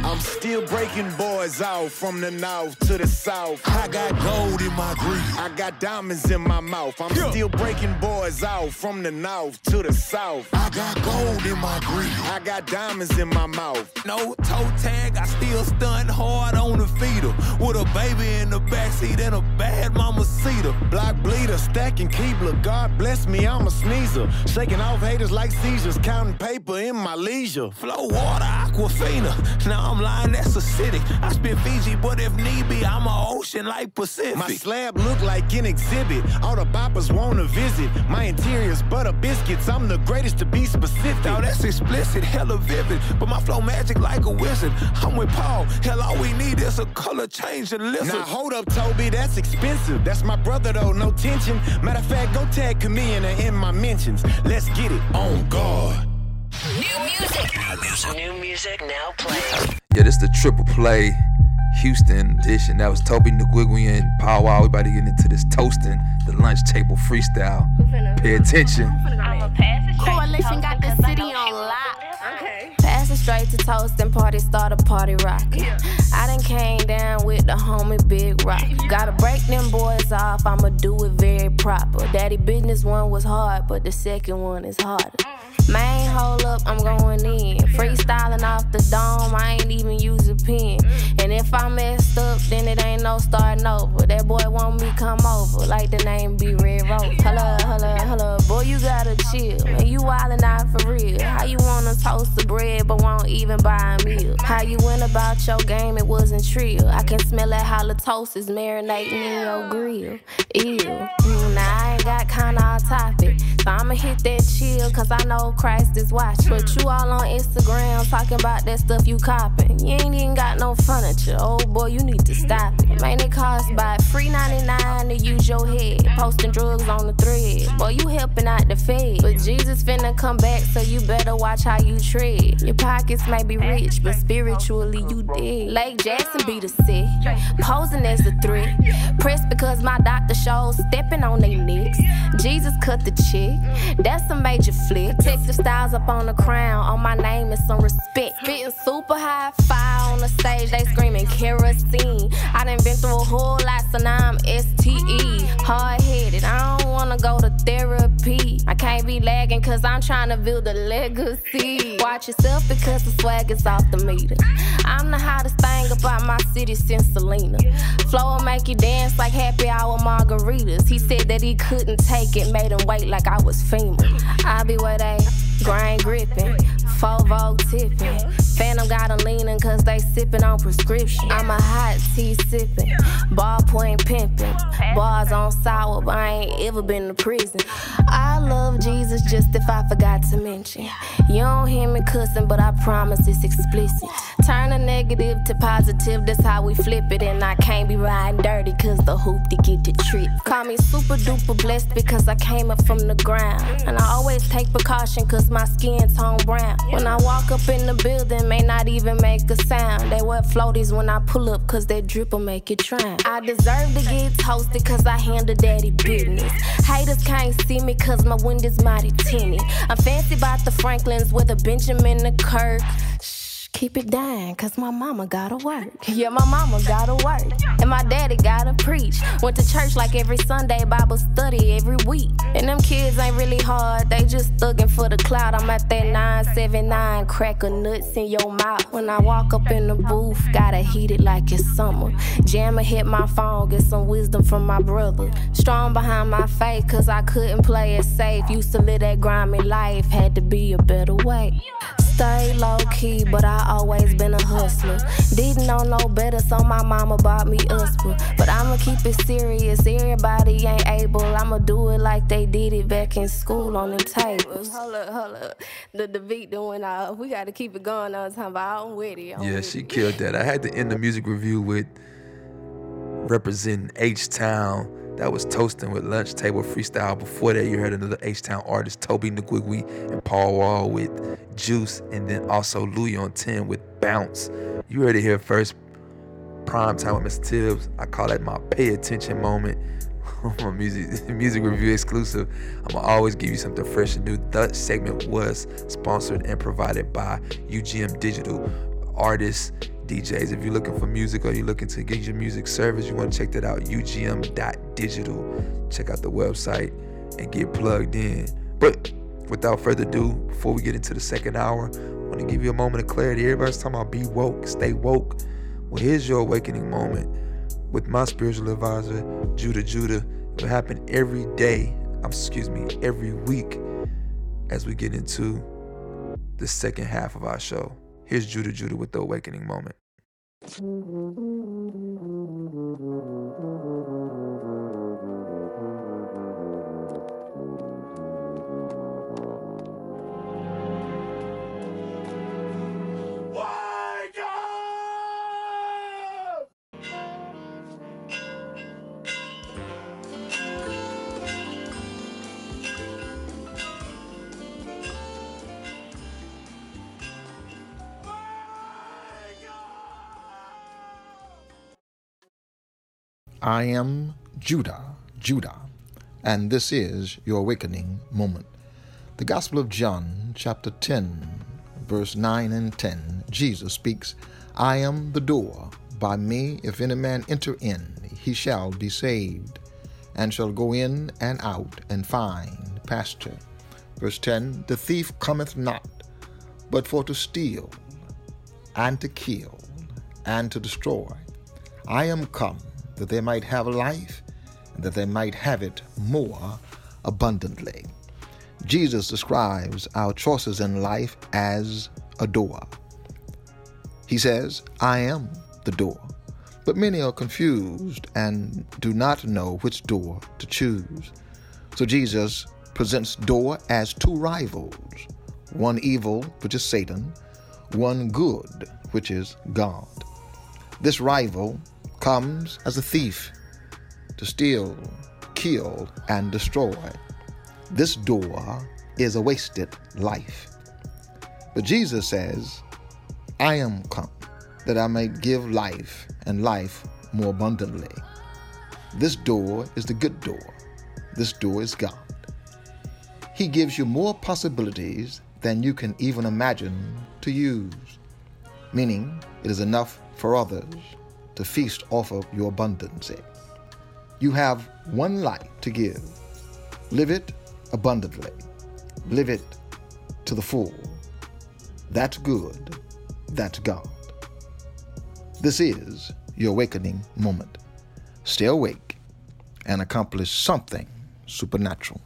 I'm still breaking boys out from the north to the south. I got gold in my grease. I got diamonds in my mouth. I'm still breaking boys out from the north to the south. I got gold in my grease. I got diamonds in my mouth. No toe tag, I still stun hard on the feeder. With a baby in the backseat and a bad mama cedar. Block bleeder, stacking Keebler. God bless me, I'm a sneezer. Shaking off haters like seizures, counting paper in my leisure. Flow water, Aquafina. Now I'm lying, that's acidic. I spit Fiji, but if need be, I'm a ocean like Pacific. My slab look like an exhibit. All the boppers wanna visit. My interior's butter biscuits. I'm the greatest to be specific. Now that's explicit, hella vivid. But my flow magic like a wizard. I'm with Paul. Hell, all we need is a color change and listen. Now hold up, Toby, that's expensive. That's my brother though, no tension. Matter of fact, go tag Chameleon in my mentions. Let's get it on guard. New music. New music. New music now playing. Yeah, this the triple play Houston edition. That was Tobe Nwigwe and Paul Wall. We about to get into this toasting, the lunch table freestyle. Pay attention. Coalition got the city on lock. Okay. Straight to toast and party, start a party rock. I done came down with the homie Big Rock. Gotta break them boys off, I'ma do it very proper. Daddy business one was hard, but the second one is harder. Main hold up, I'm going in. Freestyling off the dome, I ain't even use a pen. And if I messed up, then it ain't no starting over. That boy want me come over, like the name be Red Rose. Hello, hello, hello, boy, you gotta chill. Man, you wildin' out for real. How you wanna toast the bread, but won't even buy a meal? How you went about your game, it wasn't trill. I can smell that halitosis marinating in your grill. Ew. Mm, now I ain't got kinda off topic. So I'ma hit that chill, cause I know Christ is watching. But you all on Instagram talking about that stuff you copping. You ain't even got no furniture. Oh boy, you need to stop it. Man, it costs by free 99 to use your head. Posting drugs on the thread. Boy, you helping out the fed. But Jesus finna come back, so you better watch how you tread. Your pockets may be rich, but spiritually you dead. Lake Jackson be the sick. Posing as a threat. Pressed because my doctor shows stepping on their necks. Jesus cut the chick. That's a major flick. Texas styles up on the crown. On my name is some respect. Spitting super high fire on the stage. They screaming kerosene. I done been through a whole lot, so now I'm STE. Hard headed. I don't wanna go to therapy. I can't be lagging cause I'm trying to build a legacy. Watch yourself because the swag is off the meter. I'm the hottest thing about my city since Selena. Flow will make you dance like happy hour margaritas. He said that he couldn't take it, made him wait like I was FEMA. I be where they grind gripping, four vogue tipping. Phantom got 'em leaning cause they sipping on prescription. I'm a hot tea sipping, ballpoint pimping. Bars on sour, but I ain't ever been to prison. I love Jesus just if I forgot to mention. You don't hear me cussing, but I promise it's explicit. Turn a negative to positive, that's how we flip it. And I can't be riding dirty cause the hoop to get the trip. Call me super duper blessed because I came up from the ground. And I always take precaution cause my skin tone brown. When I walk up in the building, may not even make a sound. They wear floaties when I pull up cause that drip will make it drown. I deserve to get toasted cause I handle daddy business. Haters can't see me cause my window's mighty tinted. I'm fancy about the Franklins with a Benjamin the Kirk. Keep it down, cause my mama gotta work. Yeah, my mama gotta work. And my daddy gotta preach. Went to church like every Sunday, Bible study every week. And them kids ain't really hard, they just thuggin' for the cloud. I'm at that 979, cracker nuts in your mouth. When I walk up in the booth, gotta heat it like it's summer. Jammer hit my phone, get some wisdom from my brother. Strong behind my face, cause I couldn't play it safe. Used to live that grimy life, had to be a better way. Stay low key, but I always been a hustler. Didn't know no better, so my mama bought me Usper. But I'ma keep it serious, everybody ain't able. I'ma do it like they did it back in school on them tables. Hold up, hold up. The, the beat done went off. We gotta keep it going on time, but I'm with it. I'm Yeah, with she it. killed that. I had to end the music review with representing H Town. That was Toasting with Lunch Table Freestyle. Before that, you heard another H Town artist, Tobe Nwigwe and Paul Wall with Juice, and then also Louis on 10 with Bounce. You heard it here first. Prime time with Mr. Tibbs. I call that my pay attention moment. my music music review exclusive. I'm gonna always give you something fresh and new. That segment was sponsored and provided by UGM Digital. Artists, DJs. If you're looking for music or you're looking to get your music service, you want to check that out. UGM.digital. Check out the website and get plugged in. But without further ado, before we get into the second hour, I want to give you a moment of clarity. Everybody's talking about be woke, stay woke. Well, here's your awakening moment with my spiritual advisor, Judah Judah. It will happen every day, excuse me, every week as we get into the second half of our show. Here's Judah Judah with the awakening moment. I am Judah, Judah, and this is your awakening moment. The Gospel of John, chapter 10, verse 9 and 10, Jesus speaks, I am the door. By me, if any man enter in, he shall be saved, and shall go in and out and find pasture. Verse 10, The thief cometh not, but for to steal, and to kill, and to destroy. I am come that they might have life, and that they might have it more abundantly. Jesus describes our choices in life as a door. He says, I am the door. But many are confused and do not know which door to choose. So Jesus presents door as two rivals one evil, which is Satan, one good, which is God. This rival comes as a thief to steal, kill, and destroy. This door is a wasted life. But Jesus says, I am come that I may give life and life more abundantly. This door is the good door. This door is God. He gives you more possibilities than you can even imagine to use, meaning it is enough for others to feast off of your abundance. You have one life to give. Live it abundantly. Live it to the full. That's good. That's God. This is your awakening moment. Stay awake and accomplish something supernatural.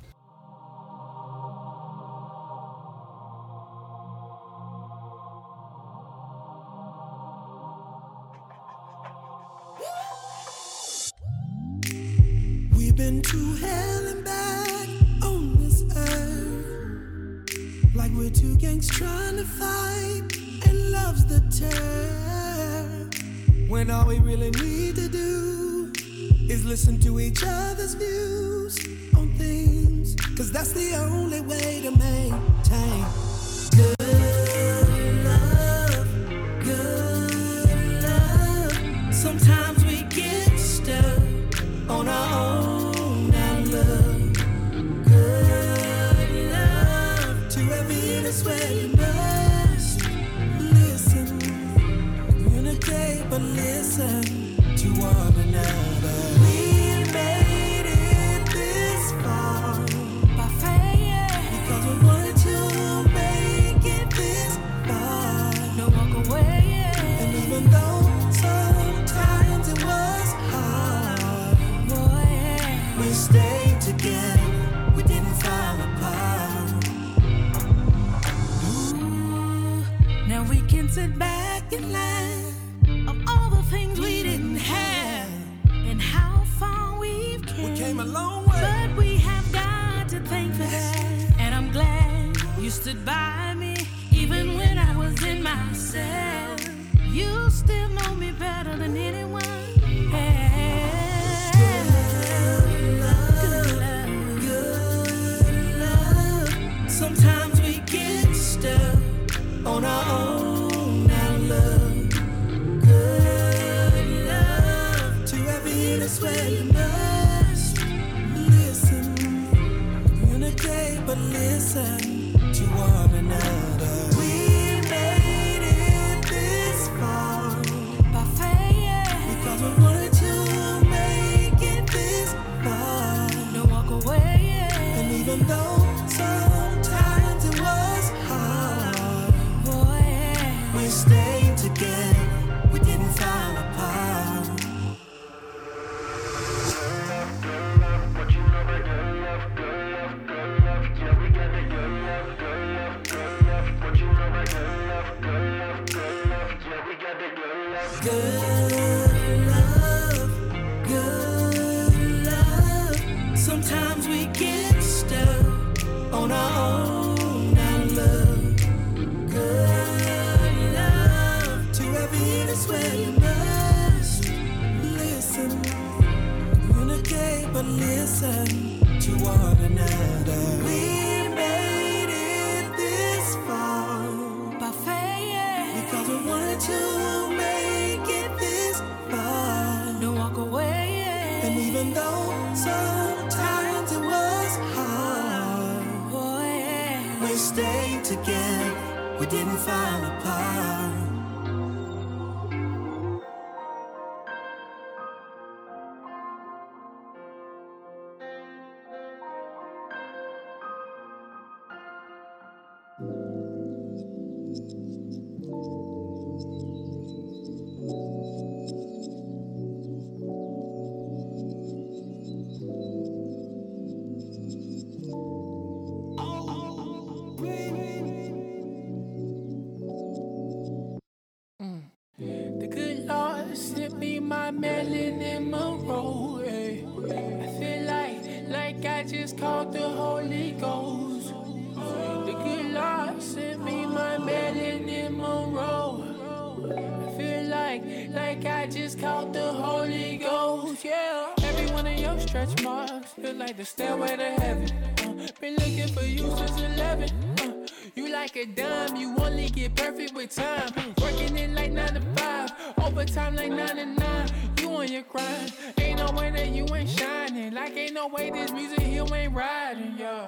Like the stairway to heaven. Uh, been looking for you since 11. Uh, you like a dime, you only get perfect with time. Working it like 9 to 5, overtime like 9 to 9. You on your grind, ain't no way that you ain't shining. Like ain't no way this music here ain't riding, yeah.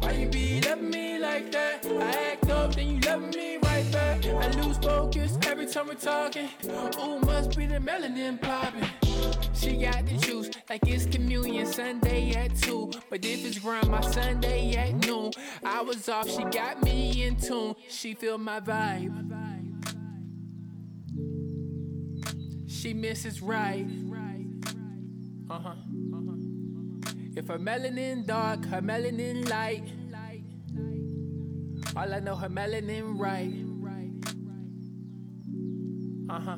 Why you be loving me like that? I act up, then you love me right back. I lose focus every time we're talking. Ooh, must be the melanin popping. She got the juice, like it's communion Sunday at 2. But if it's grandma Sunday at noon, I was off, she got me in tune. She feel my vibe. She misses right. Uh huh. If her melanin dark, her melanin light. All I know, her melanin right. Uh huh.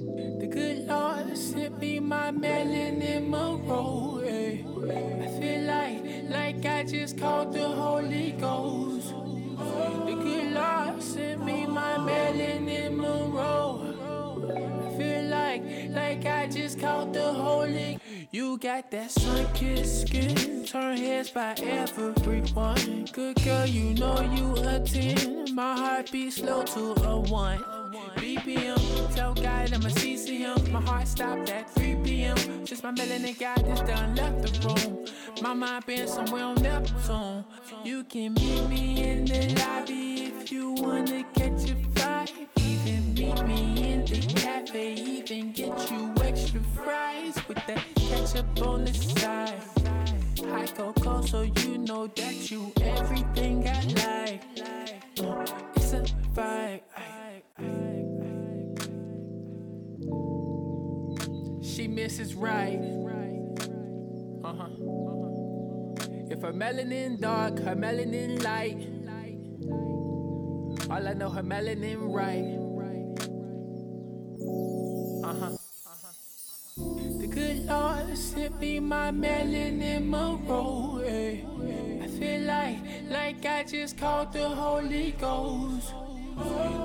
The good Lord sent me my melanin Monroe. eh. I feel like, like I just caught the Holy Ghost. The good Lord sent me my melanin Monroe. I feel like, like I just caught the Holy. You got that sun-kissed skin, turn heads by everyone. Good girl, you know you a 10. My heart beats slow to a 1. BPM, tell God I'm a CCM. My heart stopped at 3 p.m. Just my melanin got this done, left the room. My mind been somewhere on Neptune. You can meet me in the lobby if you wanna catch a vibe. Even meet me in the cafe, even get you extra fries with that ketchup on the side. High cocoa, so you know that you everything I like. It's a vibe. She misses right. Uh huh. If her melanin dark, her melanin light. All I know, her melanin right. Uh huh. The good Lord sent me my melanin Monroe. I feel like, like I just caught the Holy Ghost.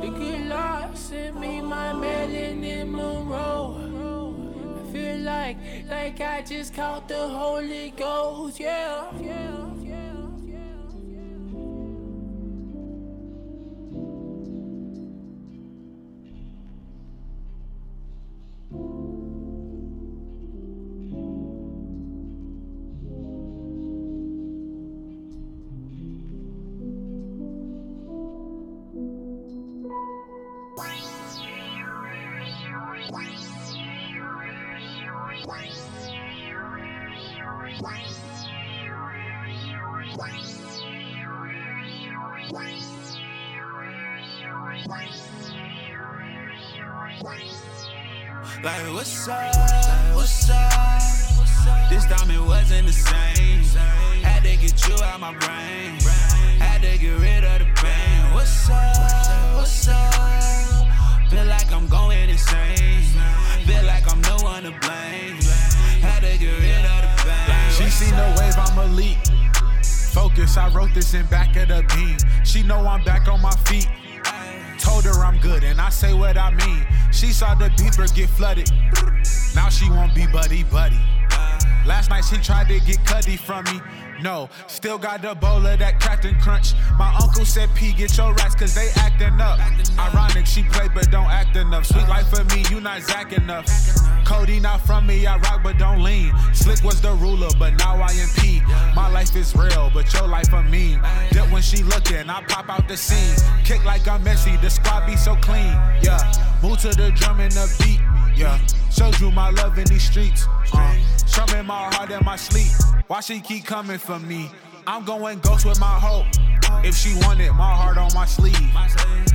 The good Lord sent me my melanin Monroe. I feel like, like I just caught the Holy Ghost. Yeah. Like, say what I mean. She saw the beeper get flooded. Now she won't be buddy buddy. Last night she tried to get cuddy from me. No, still got the bowl of that Captain Crunch. My uncle said, P, get your rats, cause they acting up. Ironic, she play but don't act enough. Sweet life for me, you not Zach enough. Cody not from me, I rock but don't lean. Slick was the ruler, but now I am P. My life is real, but your life a meme. Dip when she looking, I pop out the scene. Kick like I'm messy, the squad be so clean. Yeah, move to the drum and the beat. Yeah, showed you my love in these streets. Uh, strumming my heart in my sleep. Why she keep coming for me? I'm going ghost with my hope. If she want it, my heart on my sleeve.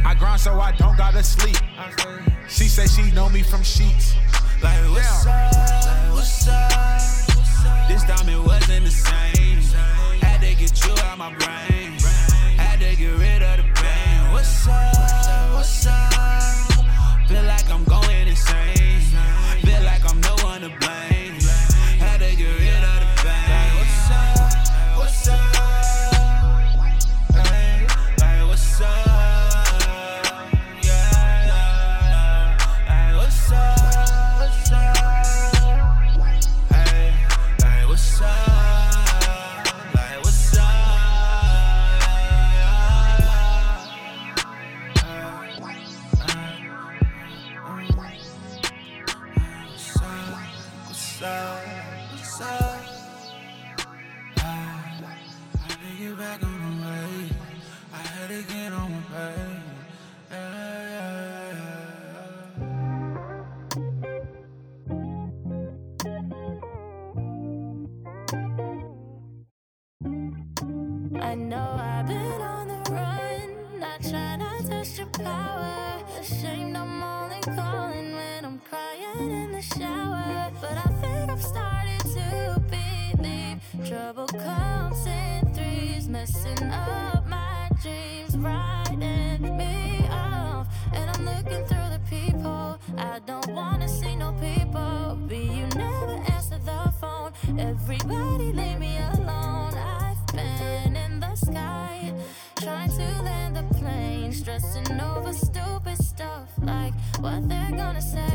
I grind so I don't gotta sleep. She say she know me from sheets. Like, what's up? What's up? This it wasn't the same. Had to get you out my brain. Had to get rid of the pain. What's up? What's up? Feel like I'm going insane. I'm no Ashamed I'm only calling when I'm crying in the shower. But I think I've started to believe trouble comes in threes, messing up my dreams, writing me off. And I'm looking through the people. I don't wanna see no people. But you never answer the phone. Everybody leave me alone. I've been in the sky, trying to land the plane, stressing over stupid stuff like what they're gonna say.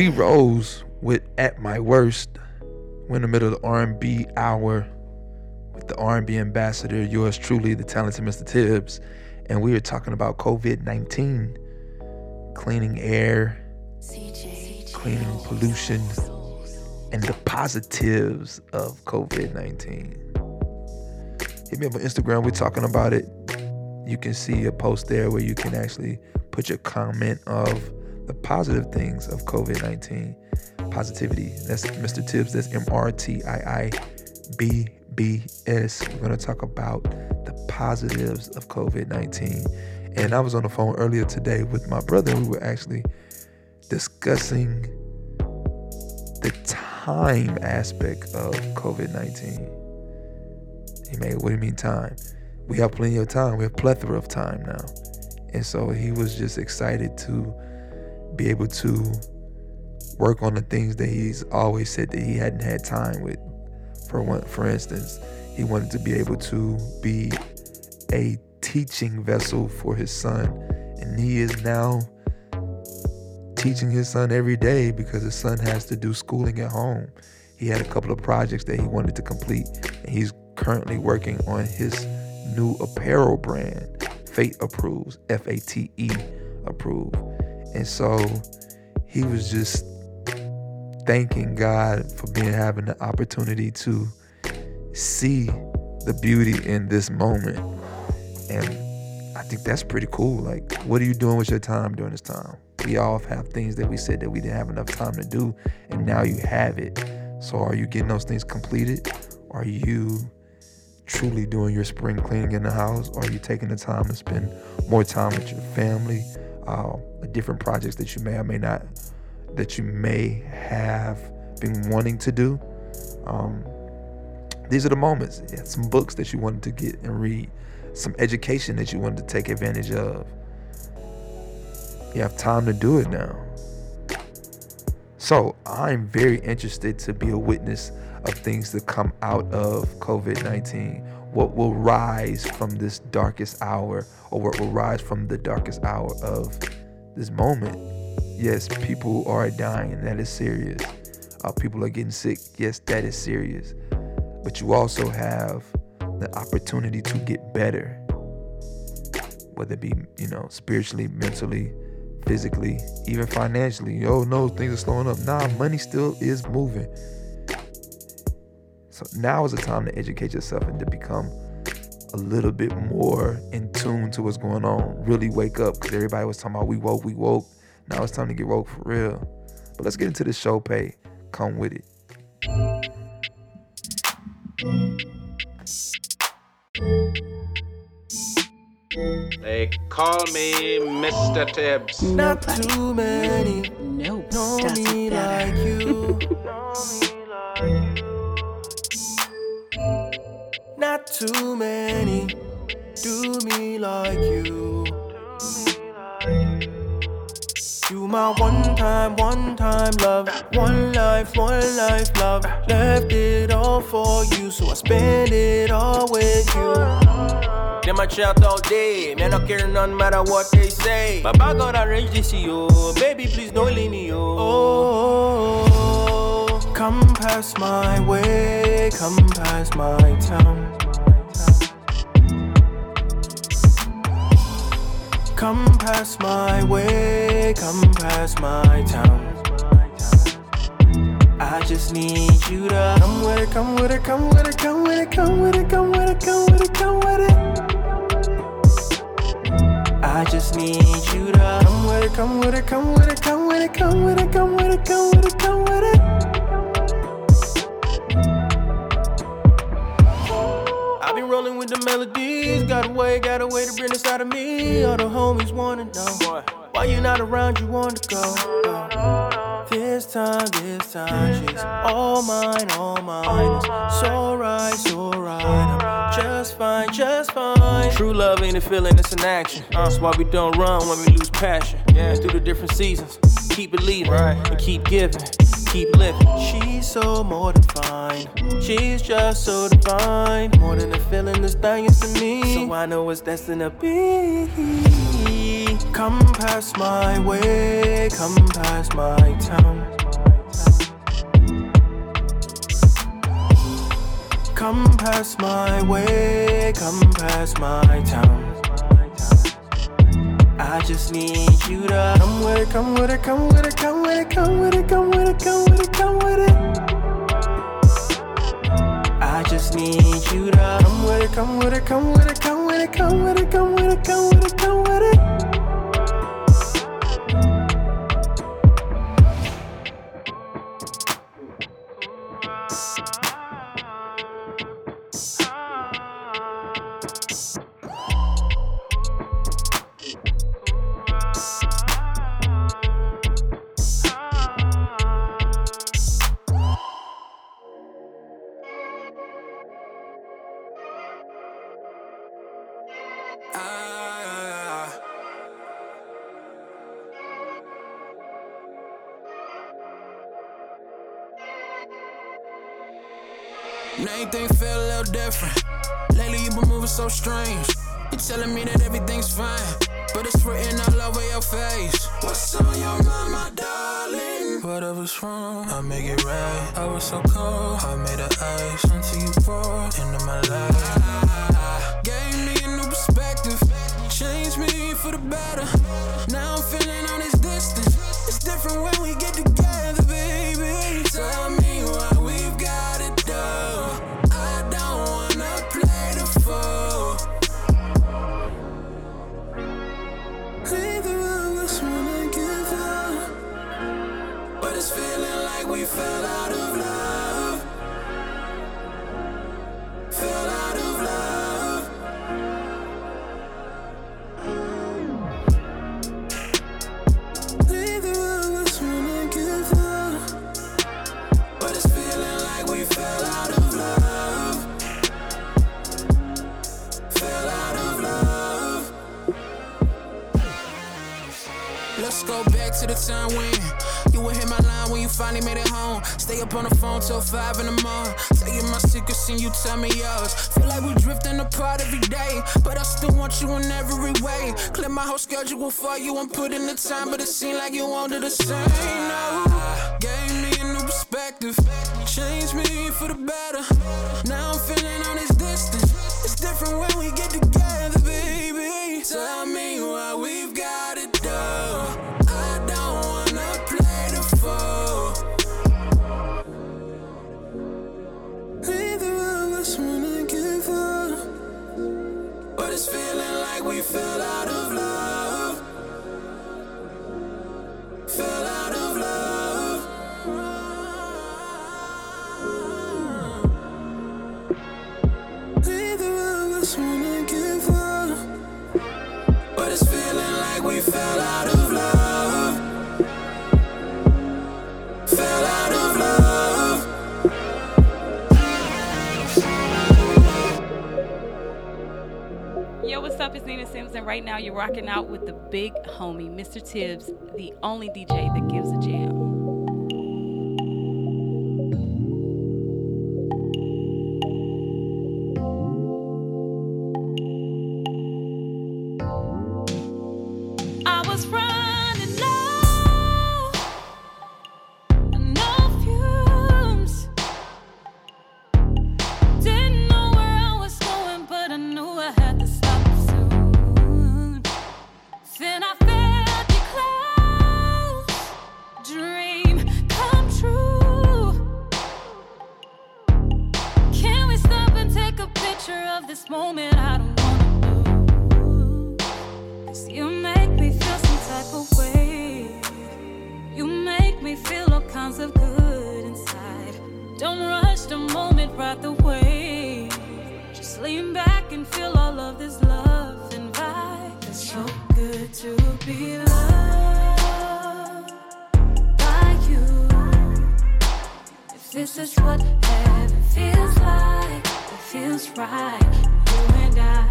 V Rose with "At My Worst." We're in the middle of the R&B hour with the R&B ambassador, yours truly, the talented Mr. Tibbs, and we are talking about COVID-19, cleaning air, cleaning pollution, and the positives of COVID-19. Hit me up on Instagram. We're talking about it. You can see a post there where you can actually put your comment of the positive things of COVID 19. Positivity. That's Mr. Tibbs. That's M R T I I B B S. We're going to talk about the positives of COVID 19. And I was on the phone earlier today with my brother. We were actually discussing the time aspect of COVID 19. He made, what do you mean time? We have plenty of time. We have plethora of time now. And so he was just excited to be able to work on the things that he's always said that he hadn't had time with. For one, for instance, he wanted to be able to be a teaching vessel for his son, and he is now teaching his son every day because his son has to do schooling at home. He had a couple of projects that he wanted to complete, and he's currently working on his new apparel brand, Fate Approves, F A T E Approve. And so he was just thanking God for being having the opportunity to see the beauty in this moment. And I think that's pretty cool. Like, what are you doing with your time during this time? We all have things that we said that we didn't have enough time to do, and now you have it. So, are you getting those things completed? Are you truly doing your spring cleaning in the house? Are you taking the time to spend more time with your family? The different projects that you may or may not, that you may have been wanting to do. Um, these are the moments. Yeah, some books that you wanted to get and read, some education that you wanted to take advantage of. You have time to do it now. So I'm very interested to be a witness of things that come out of COVID 19. What will rise from this darkest hour, or what will rise from the darkest hour of this moment? Yes, people are dying. That is serious. Uh, people are getting sick. Yes, that is serious. But you also have the opportunity to get better, whether it be, you know, spiritually, mentally, physically, even financially. Oh no, things are slowing up. Nah, money still is moving. So now is the time to educate yourself and to become a little bit more in tune to what's going on. Really wake up because everybody was talking about we woke, we woke. Now it's time to get woke for real. But let's get into the show pay. Come with it. They call me Mr. Tibbs. Not too many Nope. know Does me it like better. you. Not too many do me like you. You my one time, one time love. One life, one life love. Left it all for you, so I spend it all with you. Them a chat all day, man, I care none matter what they say. My bag got arranged this year, baby, please don't leave me, oh. oh. oh. Come past my way, come past my town. Come past my way, come past my town. I just need you to come with it, come with it, come with it, come with it, come with it, come with it, come with it, come with it. I just need you to come with it, come with it, come with it, come with it, come with it, come with it, come with it, come with it. Been rolling with the melodies, got a way, got a way to bring this out of me. All the homies wanna know why you not around, you want to go. This time, this time, she's all mine, all mine. It's so right, so right. I'm just fine, just fine. True love ain't a feeling, it's an action. Uh. That's why we don't run when we lose passion. Yeah, through the different seasons, keep believing and keep giving, keep living. She's so more than fine. She's just so divine. More than a feeling, thing is to me. So I know it's destined to be. Come past my way, come past my town. Come past my way, come past my town. I just need you to come with it, come with it, come with it, come with it, come with it, come with it, come with it, come with it. I just need you to come with it, come with it, come with it, come with it, come with it, come with it, come with it, come with it. So strange. You telling me that everything's fine, but it's written all over your face. What's on your mind, my darling? Whatever's wrong, I make it right. I was so cold, I made the ice until you brought into my life. Gave me a new perspective, changed me for the better. Now I'm feeling all this distance. It's different when we get together, baby. Tell me time when you would hit my line when you finally made it home. Stay up on the phone till five in the morning. Tell you my secrets and you tell me yours. Feel like we're drifting apart every day, but I still want you in every way. Clear my whole schedule for you and put in the time, but it seemed like you wanted the same. No, gave me a new perspective, changed me for the better. Now I'm feeling all this distance. It's different when we get together, baby. Tell me why we've got it's feeling like we fell out of and right now you're rocking out with the big homie, Mr. Tibbs, the only DJ that gives a jam. Don't rush the moment, right the way. Just lean back and feel all of this love and vibe. It's so good to be loved by you. If this is what heaven feels like, it feels right. You and I,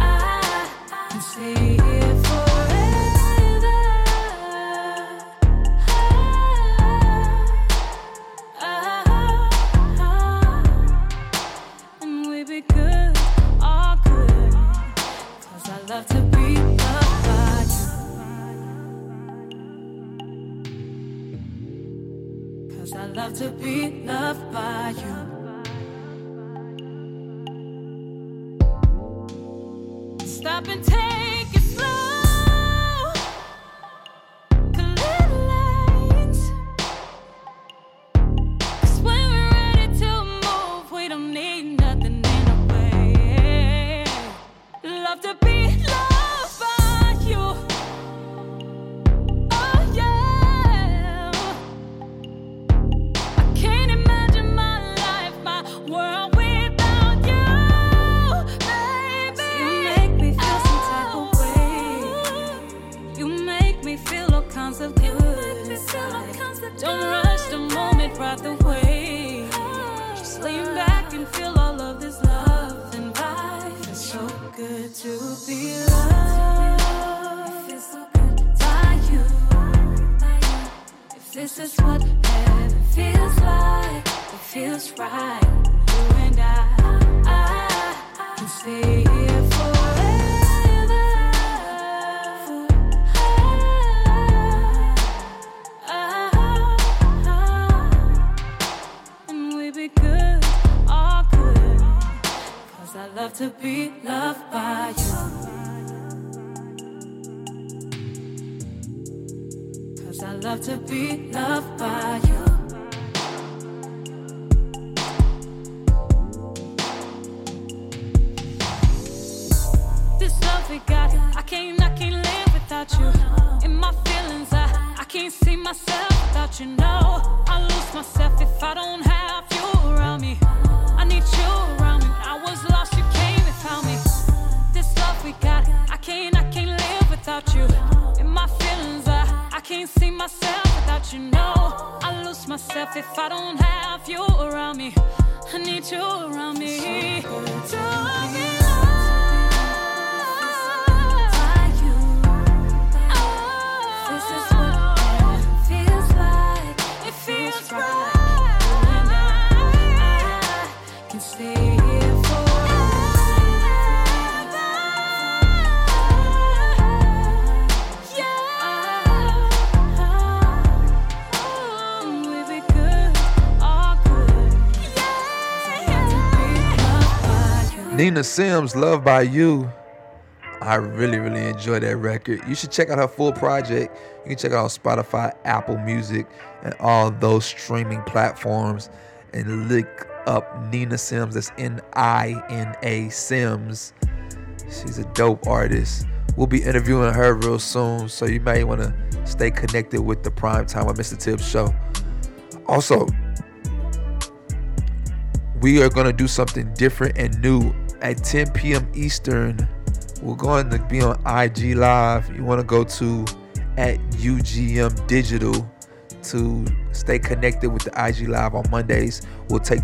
I can stay To be loved by you. Stop and Nina Sims, Love by You. I really, really enjoy that record. You should check out her full project. You can check out on Spotify, Apple Music, and all those streaming platforms. And look up Nina Sims. That's N I N A Sims. She's a dope artist. We'll be interviewing her real soon, so you may want to stay connected with the Prime Time with Mr. Tibbs show. Also, we are going to do something different and new at 10 p.m. Eastern. We're going to be on IG Live. You want to go to at UGM Digital to stay connected with the IG Live on Mondays. We'll take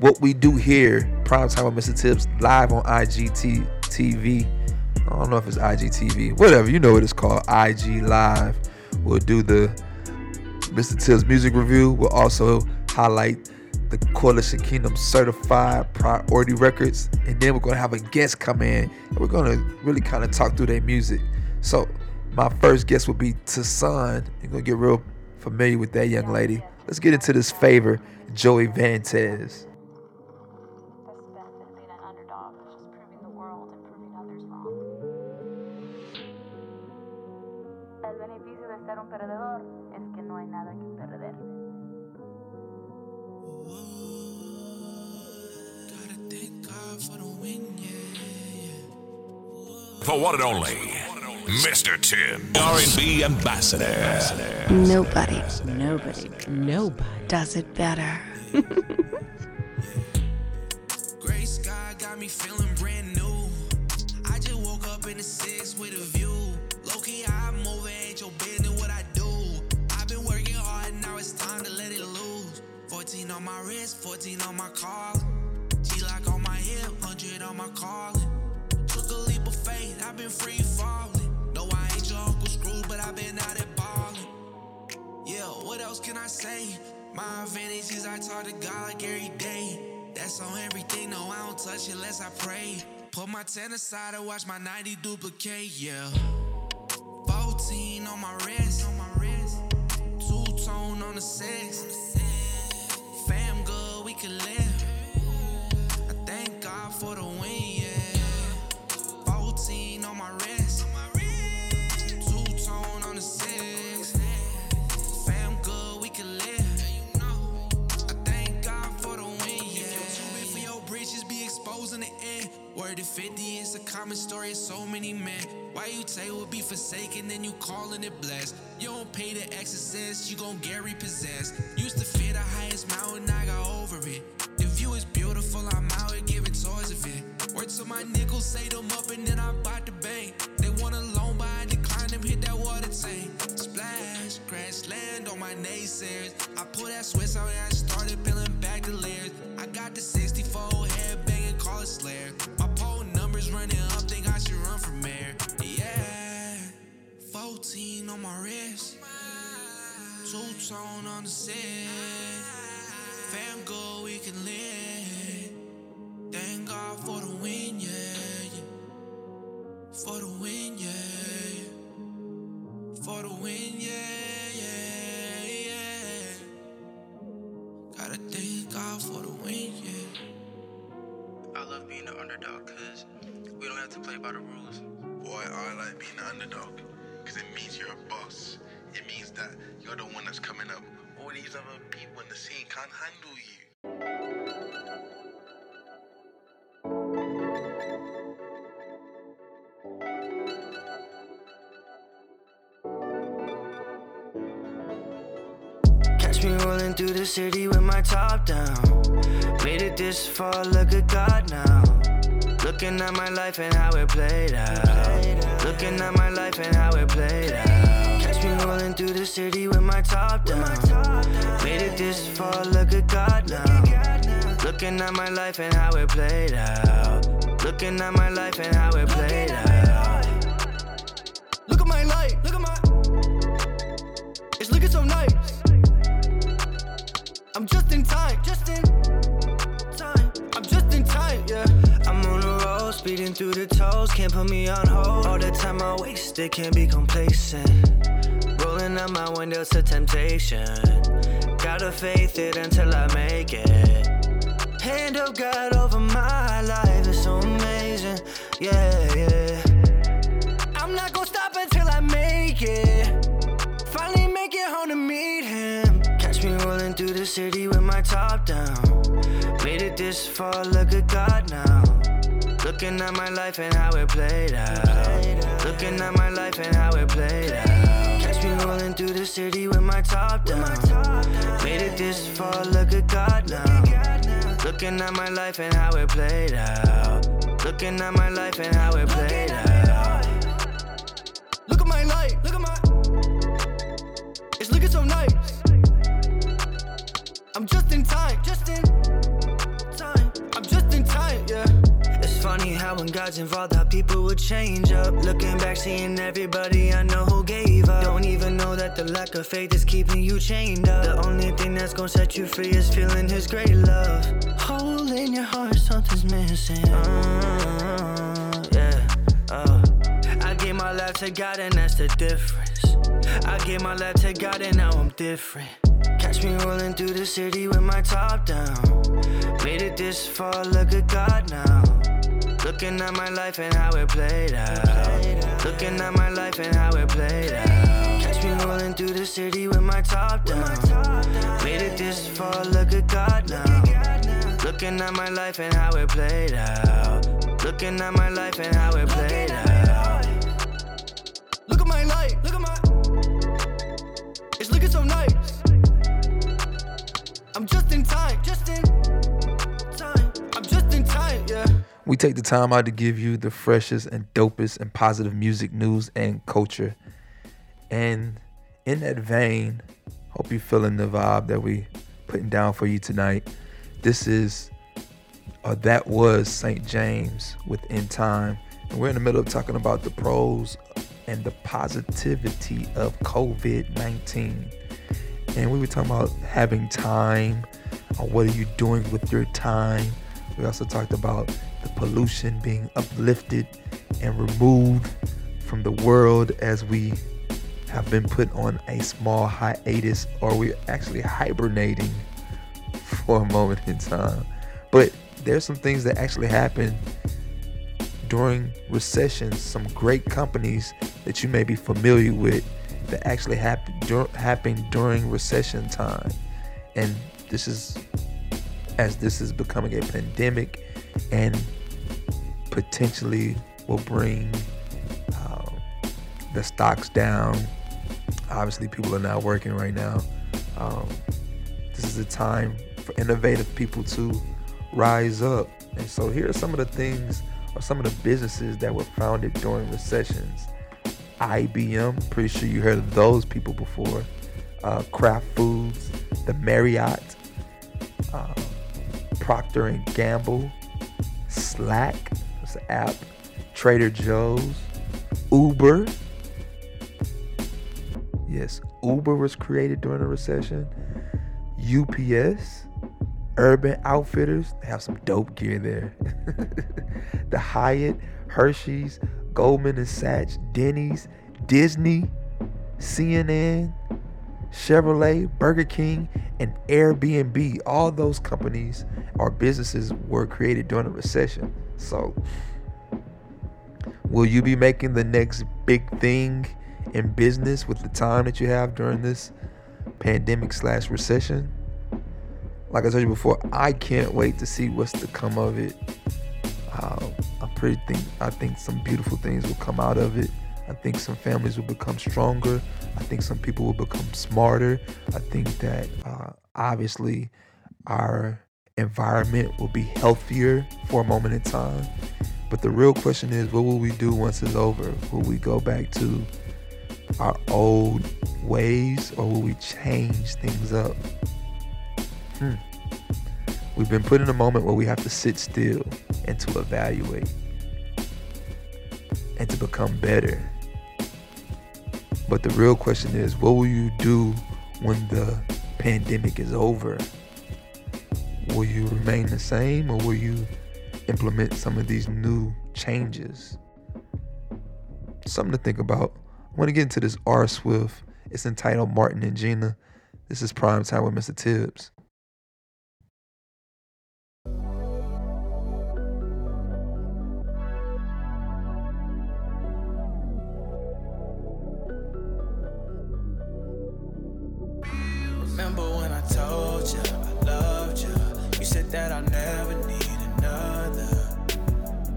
what we do here, Prime Time with Mr. Tibbs, live on IGT TV. I don't know if it's IGTV, whatever, you know what it's called, IG Live. We'll do the Mr. Tibbs music review. We'll also highlight the Coalition Kingdom certified priority records. And then we're to have a guest come in and we're to really kind of talk through their music. So, my first guest will be Tassan. You're to get real familiar with that young lady. Let's get into this favor, Joey Vantes. One and only Mr. Tim, R&B ambassador. Nobody, nobody, nobody does it better. Gray sky got me feeling brand new. I just woke up in the six with a view. Low key, I'm over, ain't your business what I do. I've been working hard, now it's time to let it loose. 14 on my wrist, 14 on my collar. Glock on my hip, 100 on my calling. I've been free falling. No, I ain't your Uncle Screw, but I've been out at balling. Yeah, what else can I say? My advantage is I talk to God like every day. That's on everything, no, I don't touch it unless I pray. Put my 10 aside and watch my 90 duplicate, yeah. 14 on my wrist, on my wrist. Two tone on the six. Fam good, we can live. I thank God for the win, to 50, it's a common story of so many men. Why you say we'll be forsaken, then you calling it blessed? You don't pay the exorcist, you gon' get repossessed. Used to fear the highest mountain, I got over it. The view is beautiful, I'm out here giving toys of it. Word to my nickels, say them up and then I bought the bank. They want a loan, but I decline them, hit that water tank. Splash, crash, land on my naysayers. I pull that Swiss out and I started peeling back the layers. I got the 64 head banging, call it Slayer. Running up, think I should run for mayor. Yeah, 14 on my wrist, two tone on the set. Fam go, we can live. Thank God for the win, yeah, yeah. For the win, yeah, yeah. For the win, yeah, yeah, yeah. Gotta thank God for the win, yeah. I love being the underdog because we don't have to play by the rules. Boy, I like being the underdog because it means you're a boss. It means that you're the one that's coming up. All these other people in the scene can't handle you. Catch me rolling through the city with my top down. Made it this far, look at God now. Looking at my life and how it played out. Looking at my life and how it played out. Catch me rolling through the city with my top down. Made it this far, look at God now. Looking at my life and how it played out. Looking at my life and how it played out. Look at my life, look at my. It's looking so nice. I'm just in time, just in speeding through the tolls, can't put me on hold. All the time I wasted, can't be complacent. Rolling out my windows to temptation. Gotta faith it until I make it. Hand of God over my life is so amazing, yeah, yeah. I'm not gonna stop until I make it. Finally make it home to meet him. Catch me rolling through the city with my top down. Made it this far, look at God now. Looking at my life and how it played out. Looking at my life and how it played out. Catch me rolling through the city with my top down. Made it this far, look at God now. Looking at my life and how it played out. Looking at my life and how it played out. Look at my life, look at my. It's looking so nice. I'm just in time, just in how when God's involved, how people would change up. Looking back, seeing everybody I know who gave up. Don't even know that the lack of faith is keeping you chained up. The only thing that's gonna set you free is feeling His great love. Hole in your heart, something's missing. Uh, yeah, uh. I gave my life to God, and that's the difference. I gave my life to God, and now I'm different. Catch me rolling through the city with my top down. Made it this far, look at God now. Looking at my life and how it played out. Looking at my life and how it played out. Catch me rolling through the city with my top down. Made it this far, look at God now. Looking at my life and how it played out. Looking at my life and how it played out. Look at my life. Look at my. It's looking so nice. I'm just in time. Just in time. I'm just in time. Yeah. We take the time out to give you the freshest and dopest and positive music news and culture. And in that vein, hope you're feeling the vibe that we putting down for you tonight. This is or that was St. James within time. And we're in the middle of talking about the pros and the positivity of COVID-19. And we were talking about having time or what are you doing with your time. We also talked about the pollution being uplifted and removed from the world as we have been put on a small hiatus or we're actually hibernating for a moment in time. But there's some things that actually happen during recessions, some great companies that you may be familiar with that actually happen, dur- happen during recession time. And this is as this is becoming a pandemic and potentially will bring uh, the stocks down. Obviously, people are not working right now. Um, this is a time for innovative people to rise up. And so, here are some of the things or some of the businesses that were founded during recessions. IBM, pretty sure you heard of those people before. Uh, Kraft Foods, the Marriott, uh, Procter and Gamble, Slack, that's the app, Trader Joe's, Uber. Yes, Uber was created during the recession. UPS, Urban Outfitters, they have some dope gear there. the Hyatt, Hershey's, Goldman and Sachs, Denny's, Disney, CNN, Chevrolet, Burger King, and Airbnb. All those companies or businesses were created during a recession. So, will you be making the next big thing in business with the time that you have during this pandemic slash recession? Like I told you before, I can't wait to see what's to come of it. Uh, I pretty think I think some beautiful things will come out of it. I think some families will become stronger. I think some people will become smarter. I think that uh, obviously our environment will be healthier for a moment in time. But the real question is, what will we do once it's over? Will we go back to our old ways or will we change things up? Hmm. We've been put in a moment where we have to sit still and to evaluate and to become better. But the real question is, what will you do when the pandemic is over? Will you remain the same or will you implement some of these new changes? Something to think about. I want to get into this R Swift. It's entitled Martin and Gina. This is Prime Time with Mr. Tibbs. Remember when I told you I loved you? You said that I'll never need another.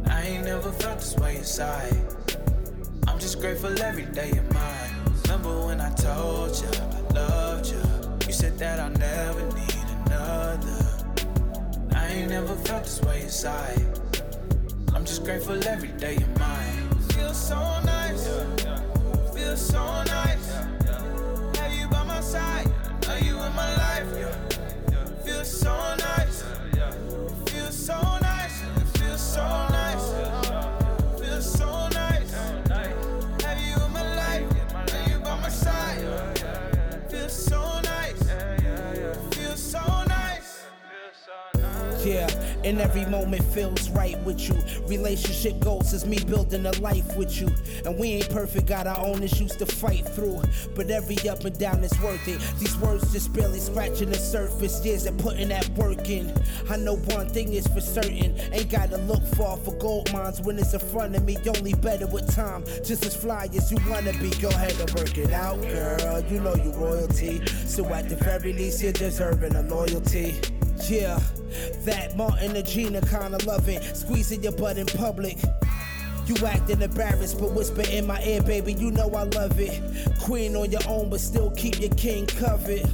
I ain't never felt this way inside. I'm just grateful every day you're mine. Remember when I told you I loved you? You said that I'll never need another. I ain't never felt this way inside. I'm just grateful every day you're mine. Feels so nice. Feels so nice. Have you by my side? Know you in my life. yeah. Feels so nice. Feels so nice. Feels so nice. Yeah, and every moment feels right with you. Relationship goals is me building a life with you. And we ain't perfect, got our own issues to fight through. But every up and down is worth it. These words just barely scratching the surface. Years of putting that work in. I know one thing is for certain. Ain't gotta look far for gold mines when it's in front of me. Only better with time. Just as fly as you wanna be. Go ahead and work it out, girl. You know you royalty. So at the very least, you're deserving of loyalty. Yeah, that Martin and Gina kinda loving, squeezing your butt in public. You acting embarrassed, but whisper in my ear, baby, you know I love it. Queen on your own, but still keep your king covered.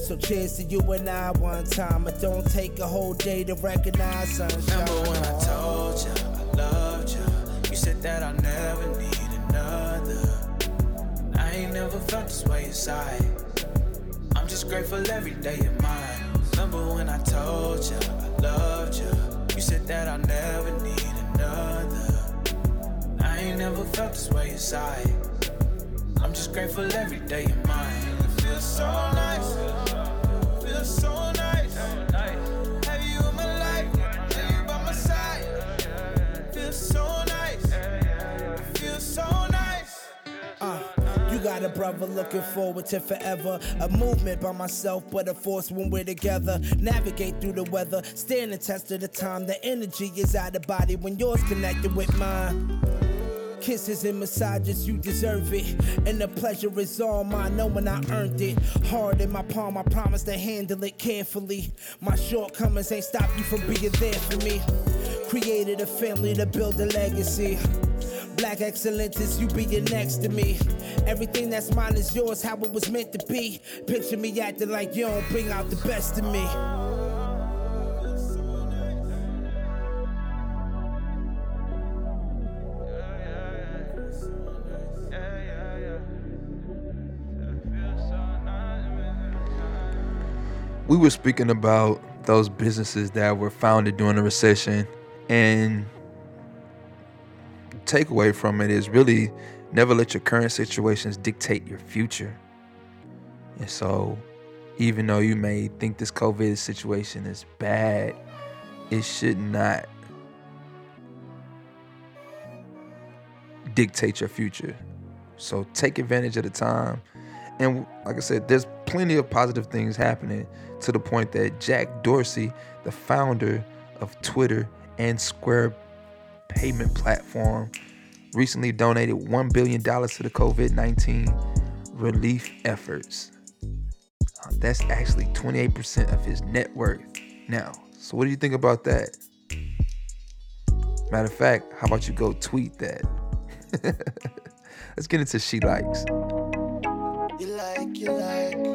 So cheers to you and I one time. It don't take a whole day to recognize sunshine. Remember when I told you I loved you? You said that I never need another. I ain't never felt this way inside. I'm just grateful every day you're mine. Remember when I told you I loved you? You said that I never need another. I ain't never felt this way inside. I'm just grateful every day you're mine. It feels so nice. Feels so got a brother looking forward to forever. A movement by myself, but a force when we're together. Navigate through the weather, stand the test of the time. The energy is out of body when yours connected with mine. Kisses and massages, you deserve it. And the pleasure is all mine, knowing I earned it. Hard in my palm, I promise to handle it carefully. My shortcomings ain't stop you from being there for me. Created a family to build a legacy. Black excellence is you being next to me. Everything that's mine is yours, how it was meant to be. Picture me acting like you don't bring out the best in me. we were speaking about those businesses that were founded during the recession and takeaway from it is really never let your current situations dictate your future. And so even though you may think this covid situation is bad it should not dictate your future. So take advantage of the time. And like I said, there's plenty of positive things happening to the point that Jack Dorsey, the founder of Twitter and Square payment platform, recently donated $1 billion to the COVID 19 relief efforts. Uh, That's actually 28% of his net worth now. So, what do you think about that? Matter of fact, how about you go tweet that? Let's get into She Likes. You like, you like,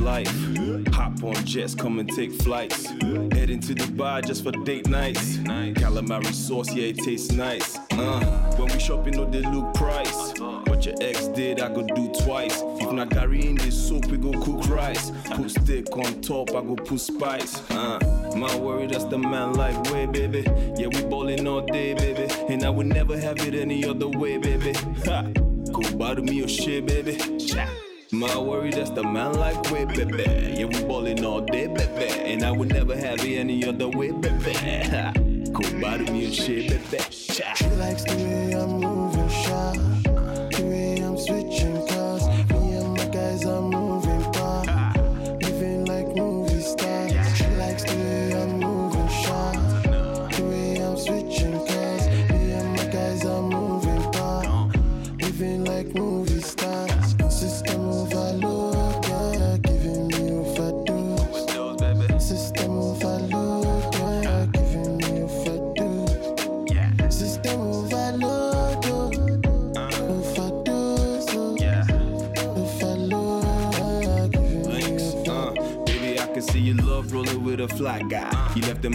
life. Hop on jets, come and take flights. Heading to Dubai just for date nights. Calamari sauce, yeah, it tastes nice. Uh, when we shopping, no, they look price. What your ex did, I go do twice. If not carrying this soup, we go cook rice. Put steak on top, I go put spice. Uh, my worry, that's the man like way, baby. Yeah, we ballin' all day, baby. And I would never have it any other way, baby. Ha! Go bother me your shit, baby. Cha. My worry, that's the man like way, baby. Yeah, we ballin' all day, baby. And I would never have it any other way, baby. Go bother me your shit, baby. She likes the way I'm moving,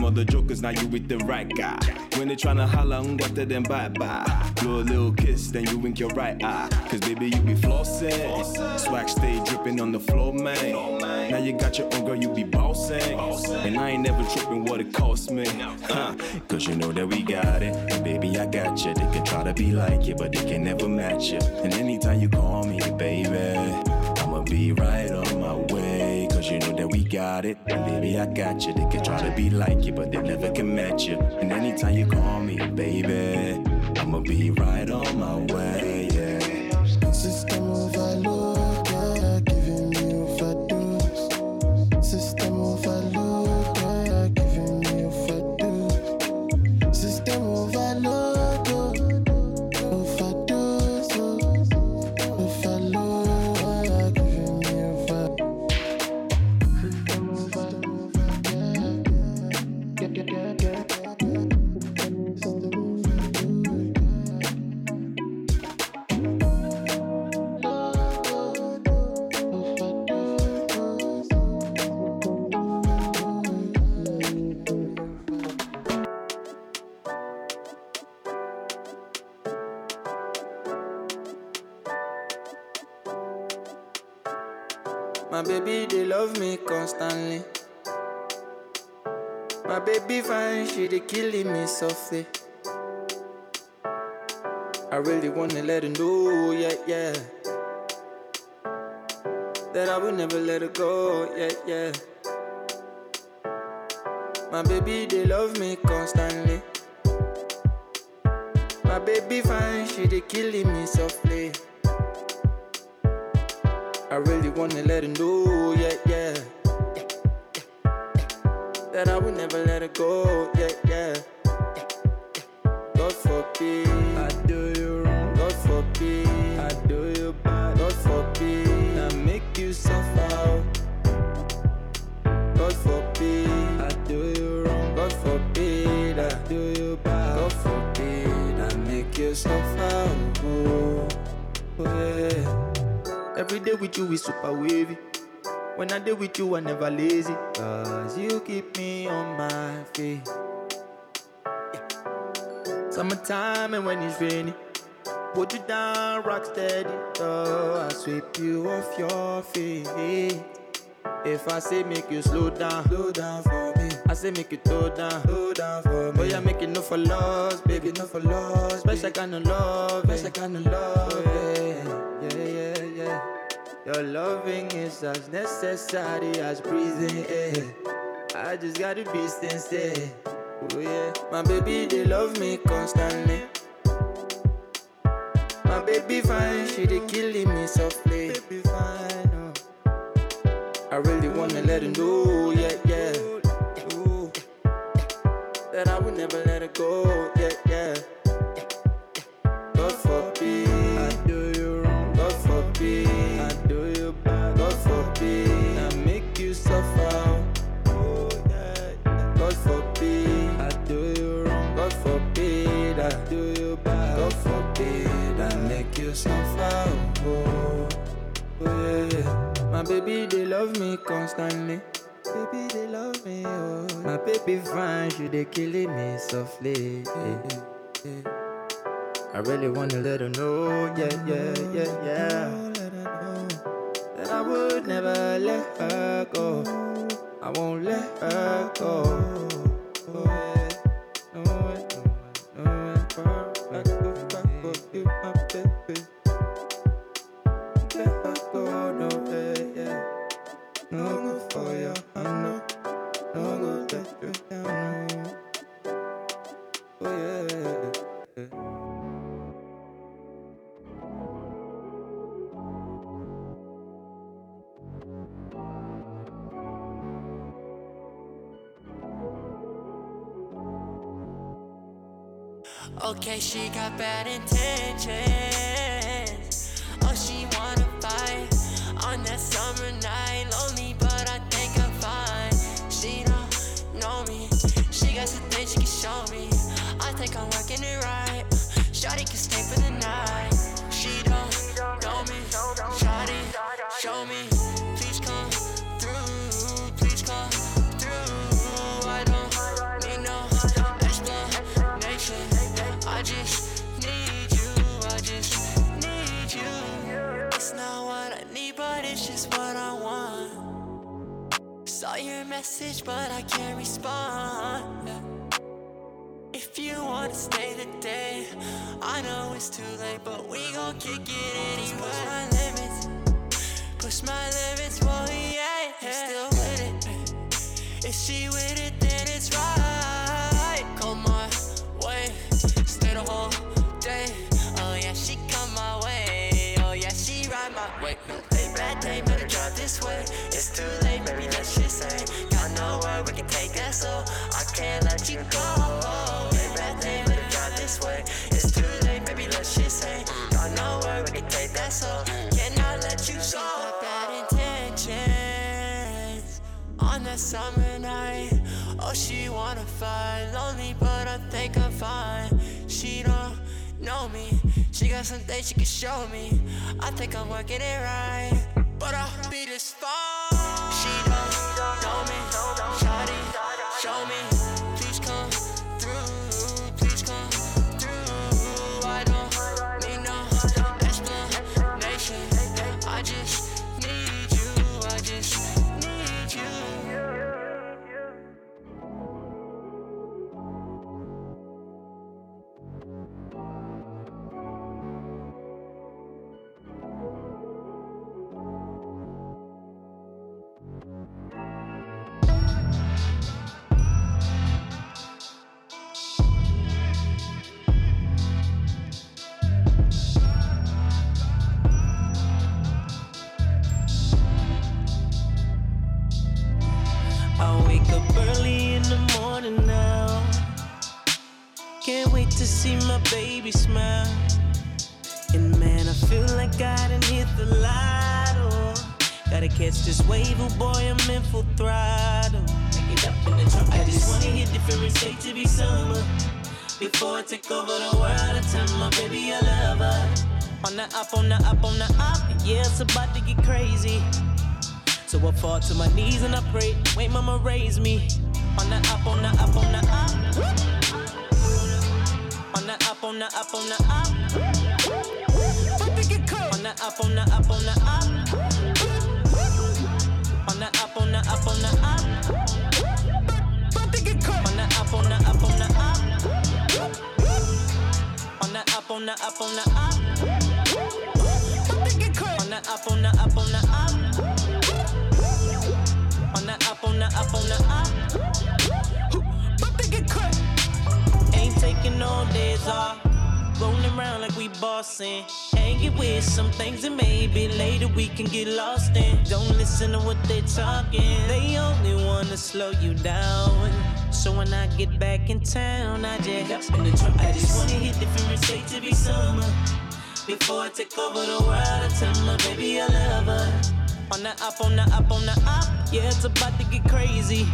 other jokers, now you with the right guy. When they tryna holla, to them bye bye. Blow a little kiss, then you wink your right eye. Cause baby, you be flossing. Swag stay dripping on the floor, man. Now you got your own girl, you be bossing. And I ain't never tripping what it cost me. Huh? Cause you know that we got it. And baby, I got you. They can try to be like you, but they can never match you. And anytime you call me, baby, I'ma be right. That we got it. And baby, I got you. They can try to be like you, but they never can match you. And anytime you call me, baby, I'ma be right I really wanna let her know, yeah, yeah. That I will never let her go, yeah, yeah. My baby, they love me constantly. My baby fine, she they killing me softly. I really wanna let her know, yeah, yeah. That I will never let her go, yeah, yeah. Forbid I do you wrong. God forbid I do you bad. God forbid I make you suffer. God forbid I do you wrong. God forbid I do you bad. God forbid I make you suffer. Oh. Every day with you is super wavy. When I deal with you, I never lazy. Cause you keep me on my feet. Summertime and when it's rainy. Put you down, rock steady. Oh, I sweep you off your feet. If I say make you slow down, slow down for me. I say make you slow down, slow down for me. Oh, yeah, make it no for loss, baby, no for loss. Special kind of love, special kind of love, yeah, yeah, yeah, yeah. Your loving is as necessary as breathing air. I just gotta be sincere. Oh yeah, my baby they love me constantly. My baby fine, she they killing me softly. Baby fine, oh. I really wanna let her know, yeah, yeah. Ooh. That I will never let her go, yeah. Baby they love me constantly. Baby they love me. Oh, my baby fine, she they killing me softly. I really wanna let her know, yeah, yeah, yeah, yeah. That I would never let her go. I won't let her go. Bad intentions. Message, but I can't respond. If you wanna stay the day, I know it's too late, but we gon' kick it anyway. Push my limits, push my limits, boy, yeah, yeah. Still with it. If she with it, then it's right. Come my way, stay the whole day. Oh yeah, she come my way. Oh yeah, she ride my way. No, Hey, bad day, better drive this way. It's too late, maybe that say. Got nowhere we can take that, so I can't let you go. Hey, bad day, better drive this way. It's too late, maybe that shit say. Got nowhere we can take that, so cannot let you go. Bad intentions on that summer night. Oh, she wanna fight, lonely, but I think I'm fine. She don't know me, she got some things she can show me. I think I'm working it right, but I'll be this fine. She don't I wake up early in the morning now. Can't wait to see my baby smile. And man, I feel like I done hit the lotto. Gotta catch this wave, oh boy, I'm in full throttle. I just wanna hit different states to be summer. Before I take over the world, I tell my baby I love her. On the up, on the up, on the up, yeah, it's about to get crazy. So I fall to my knees and I pray, wait, mama, raise me. On the up, on the up, on the up. On the up, on the up, on the up. On the up, on the up, on the up. On the up, on the up, on the up. On the up, on the up, on the up. On the up, on the up, on the up. On the up, on the up, on the up. On the up, on the up, on the up. About to get cut. Ain't taking no days off. Rolling around like we bossing. Hanging with some things that maybe later we can get lost in. Don't listen to what they're talking. They only wanna slow you down. So when I get back in town, I just in the. I just wanna hit different states to be summer. Before I take over the world, I tell my baby I love her. On the up, on the up, on the up. Yeah, it's about to get crazy.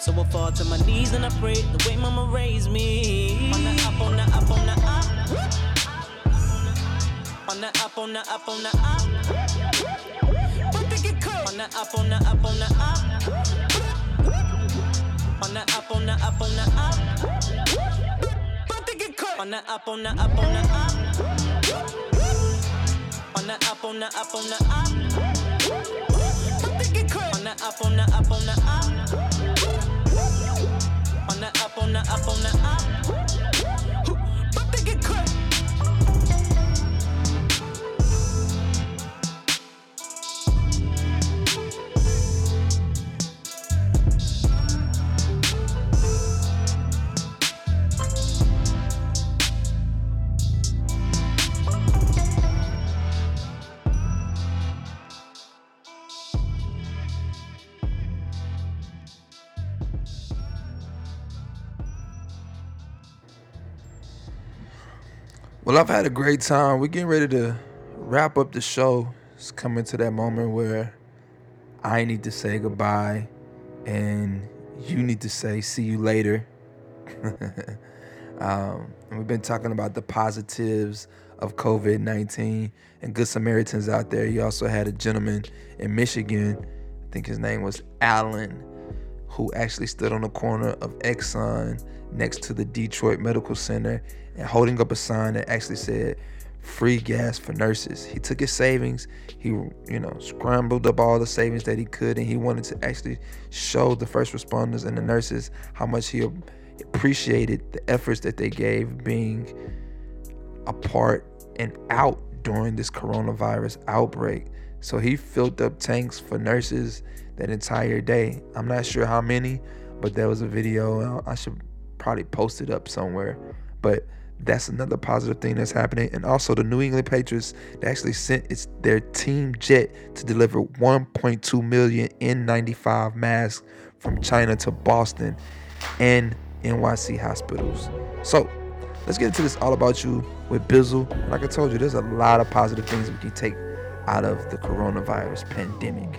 So I fall to my knees and I pray the way mama raised me. On the up, on the up, on the up. On the up, on the up, on the up. On the up, on the up, on the up. On the up, on the up, on the up. About to get cold. On the up, on the up, on the up. On the up, on the up, on the up. Up, on the up, on the up. On the up, on the up, on the up. Well, I've had a great time. We're getting ready to wrap up the show. It's coming to that moment where I need to say goodbye and you need to say see you later. um, we've been talking about the positives of COVID 19 and Good Samaritans out there. You also had a gentleman in Michigan, I think his name was Allen, who actually stood on the corner of Exxon next to the Detroit Medical Center and holding up a sign that actually said, free gas for nurses. He took his savings, he you know scrambled up all the savings that he could, and he wanted to actually show the first responders and the nurses how much he appreciated the efforts that they gave being a part and out during this coronavirus outbreak. So he filled up tanks for nurses that entire day. I'm not sure how many, but there was a video. I should probably post it up somewhere. But that's another positive thing that's happening. And also, the New England Patriots they actually sent its their team jet to deliver 1.2 million N95 masks from China to Boston and NYC hospitals. So let's get into this all about you with Bizzle. Like I told you, there's a lot of positive things we can take out of the coronavirus pandemic.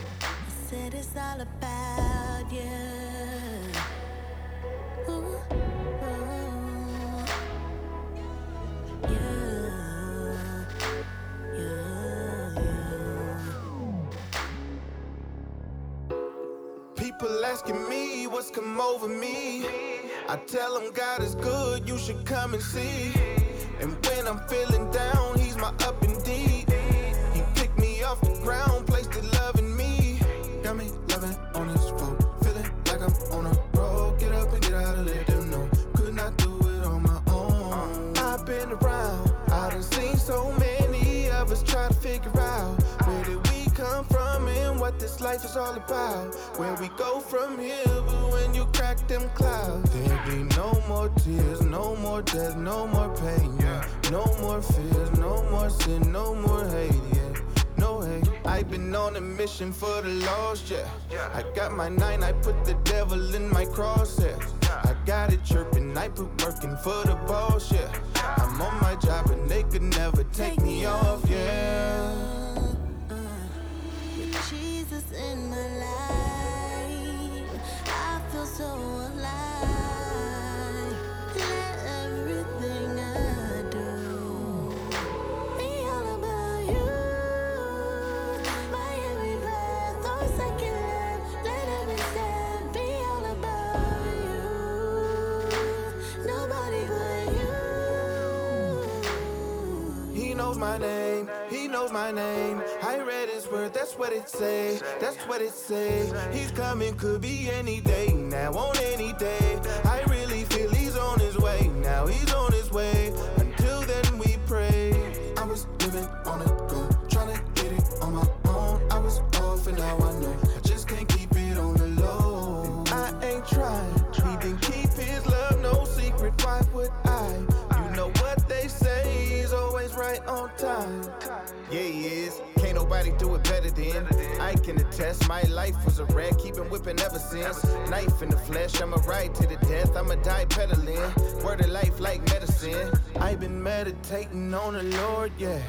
Over me. I tell him God is good, you should come and see. And when I'm feeling down, He's my up indeed. He picked me off the ground, placed it love in me. Got me loving on His foot, feeling like I'm on a road. Get up and get out and let them know. Could not do it on my own. I've been around, I done seen so many of us try to figure out what this life is all about. Where we go from here, but when you crack them clouds, there'll be no more tears, no more death, no more pain, yeah. No more fears, no more sin, no more hate, yeah. No hate. I've been on a mission for the lost, yeah. I got my nine, I put the devil in my crosshairs. I got it chirping, I put working for the boss, yeah. I'm on my job and they could never take me off, yeah. Knows my name. I read his word, that's what it say, that's what it say. He's coming, could be any day, now on any day. I really feel he's on his way, now he's on his way. Until then, we pray. I was living on a go, trying to get it on my own. I was off, and now I know I just can't keep it on the low. I ain't trying, he didn't keep his love no secret. Why would I? You know what they say, he's always right on time. Yeah, he is. Can't nobody do it better than I can attest. My life was a wreck, keeping whipping ever since. Knife in the flesh, I'ma ride to the death. I'ma die pedaling. Word of life like medicine. I've been meditating on the Lord, yeah.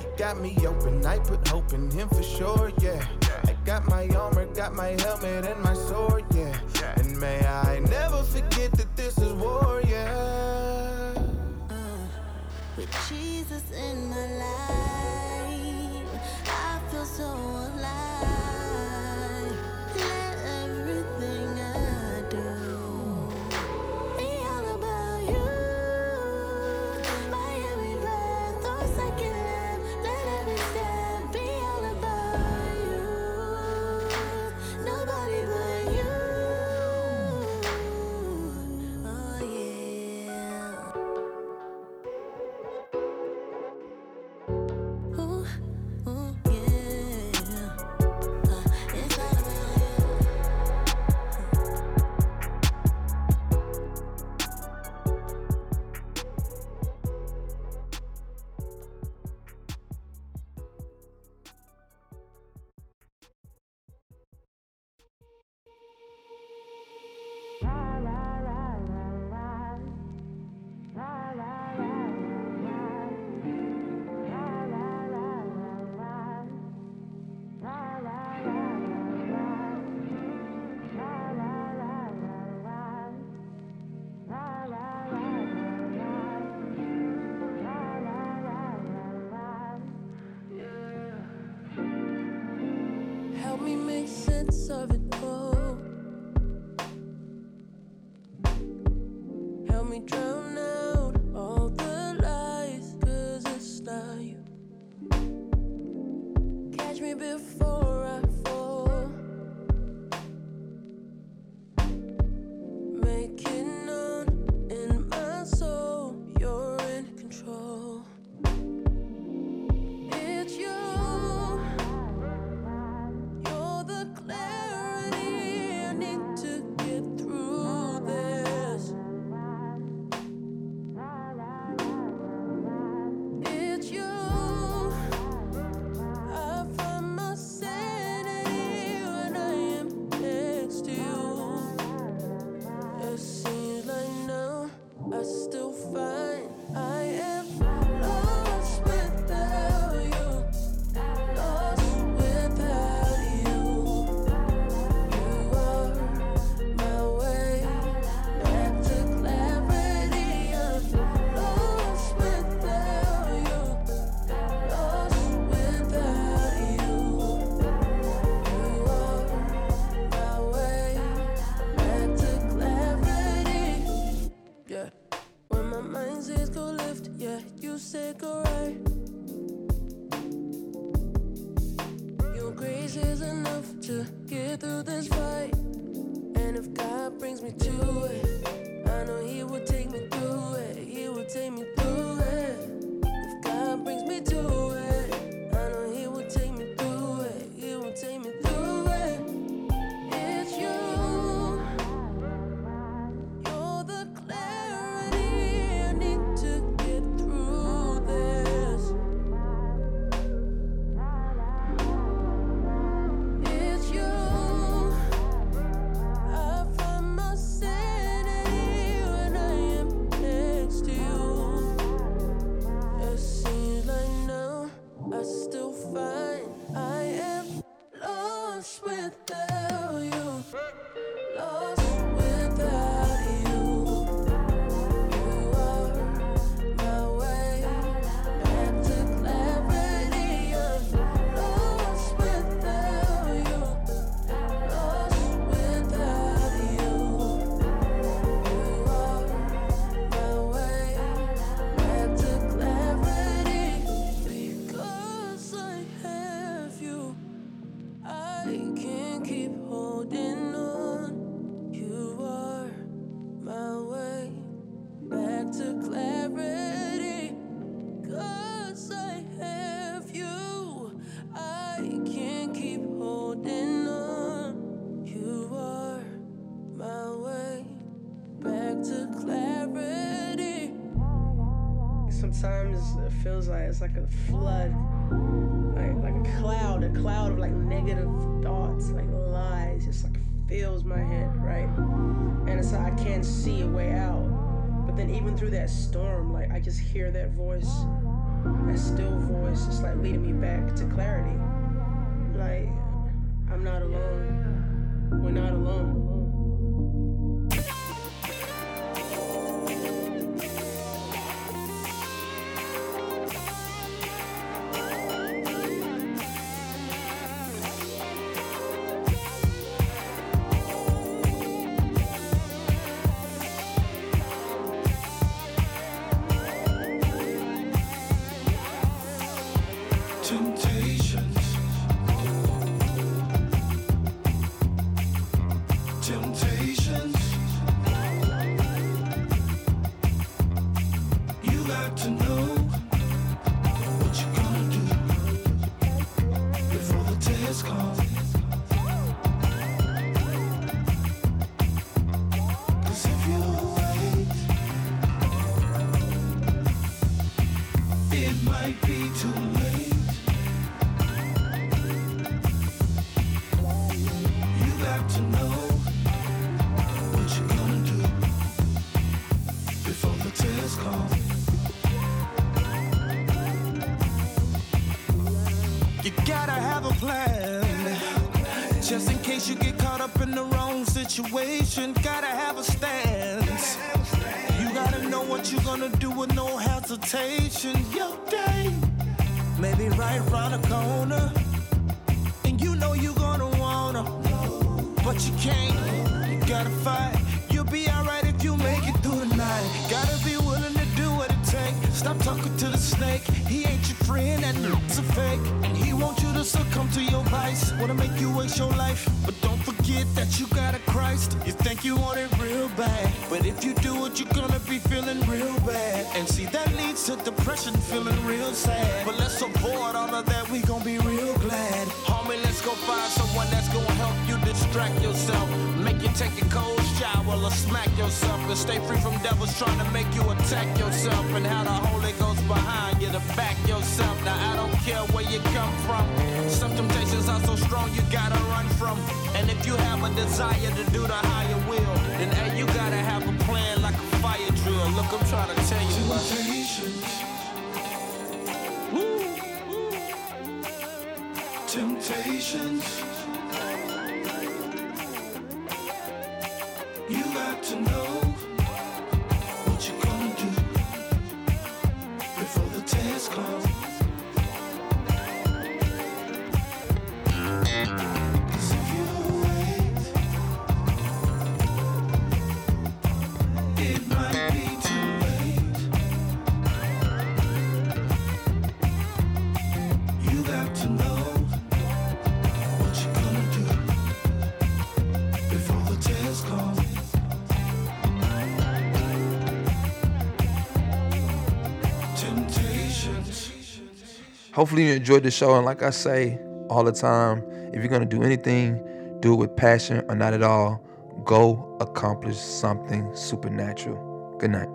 He got me open. I put hope in Him for sure, yeah. I got my armor, got my helmet and my sword, yeah. And may I never forget that this is war, yeah. With Jesus in my life, I feels like it's like a flood, like like a cloud, a cloud of like negative thoughts, like lies, just like fills my head, right? And it's like I can't see a way out. But then even through that storm, like I just hear that voice, that still voice, just like leading me back to clarity. Like I'm not alone. We're not alone. Wait. distract yourself. Make you take a cold shower or smack yourself. And stay free from devils trying to make you attack yourself. And how the Holy Ghost behind you to back yourself. Now I don't care where you come from. Some temptations are so strong you gotta run from. And if you have a desire to do the higher will, then hey, you gotta have a plan like a fire drill. Look, I'm trying to tell you. About hopefully you enjoyed the show. And like I say all the time, if you're going to do anything, do it with passion or not at all. Go accomplish something supernatural. Good night.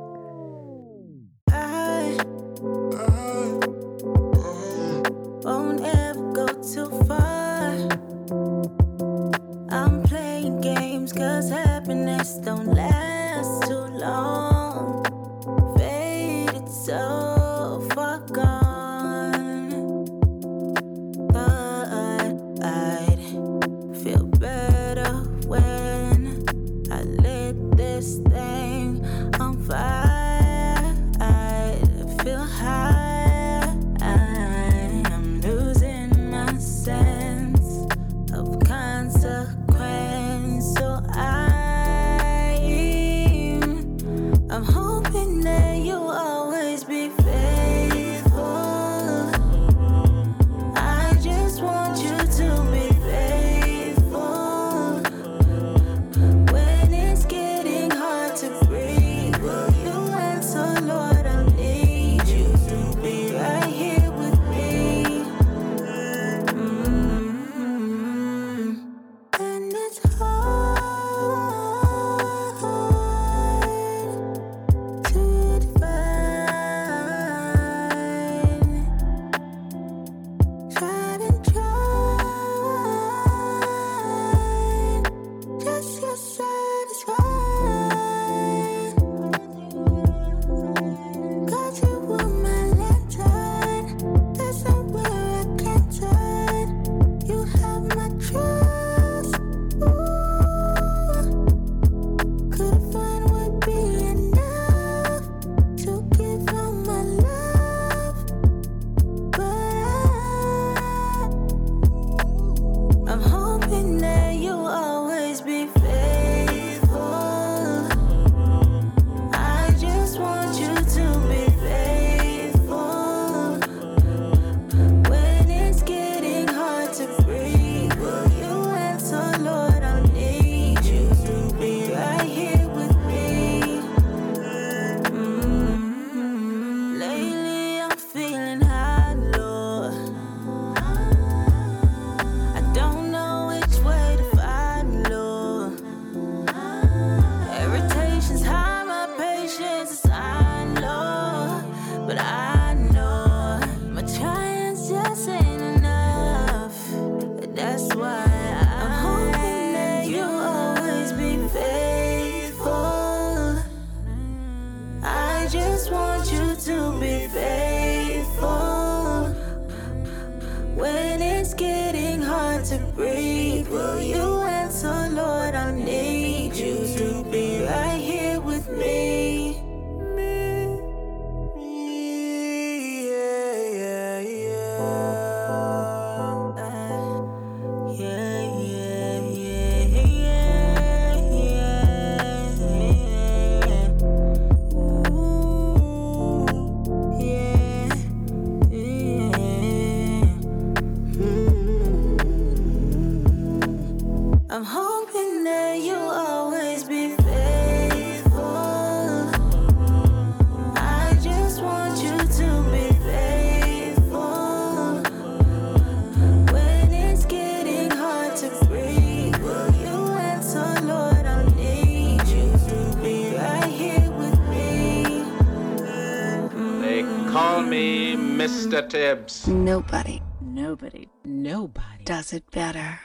Nobody. Nobody. Nobody. Does it better.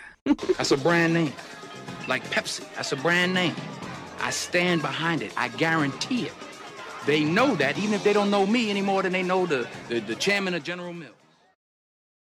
That's a brand name. Like Pepsi. That's a brand name. I stand behind it. I guarantee it. They know that, even if they don't know me any more than they know the, the, the chairman of General.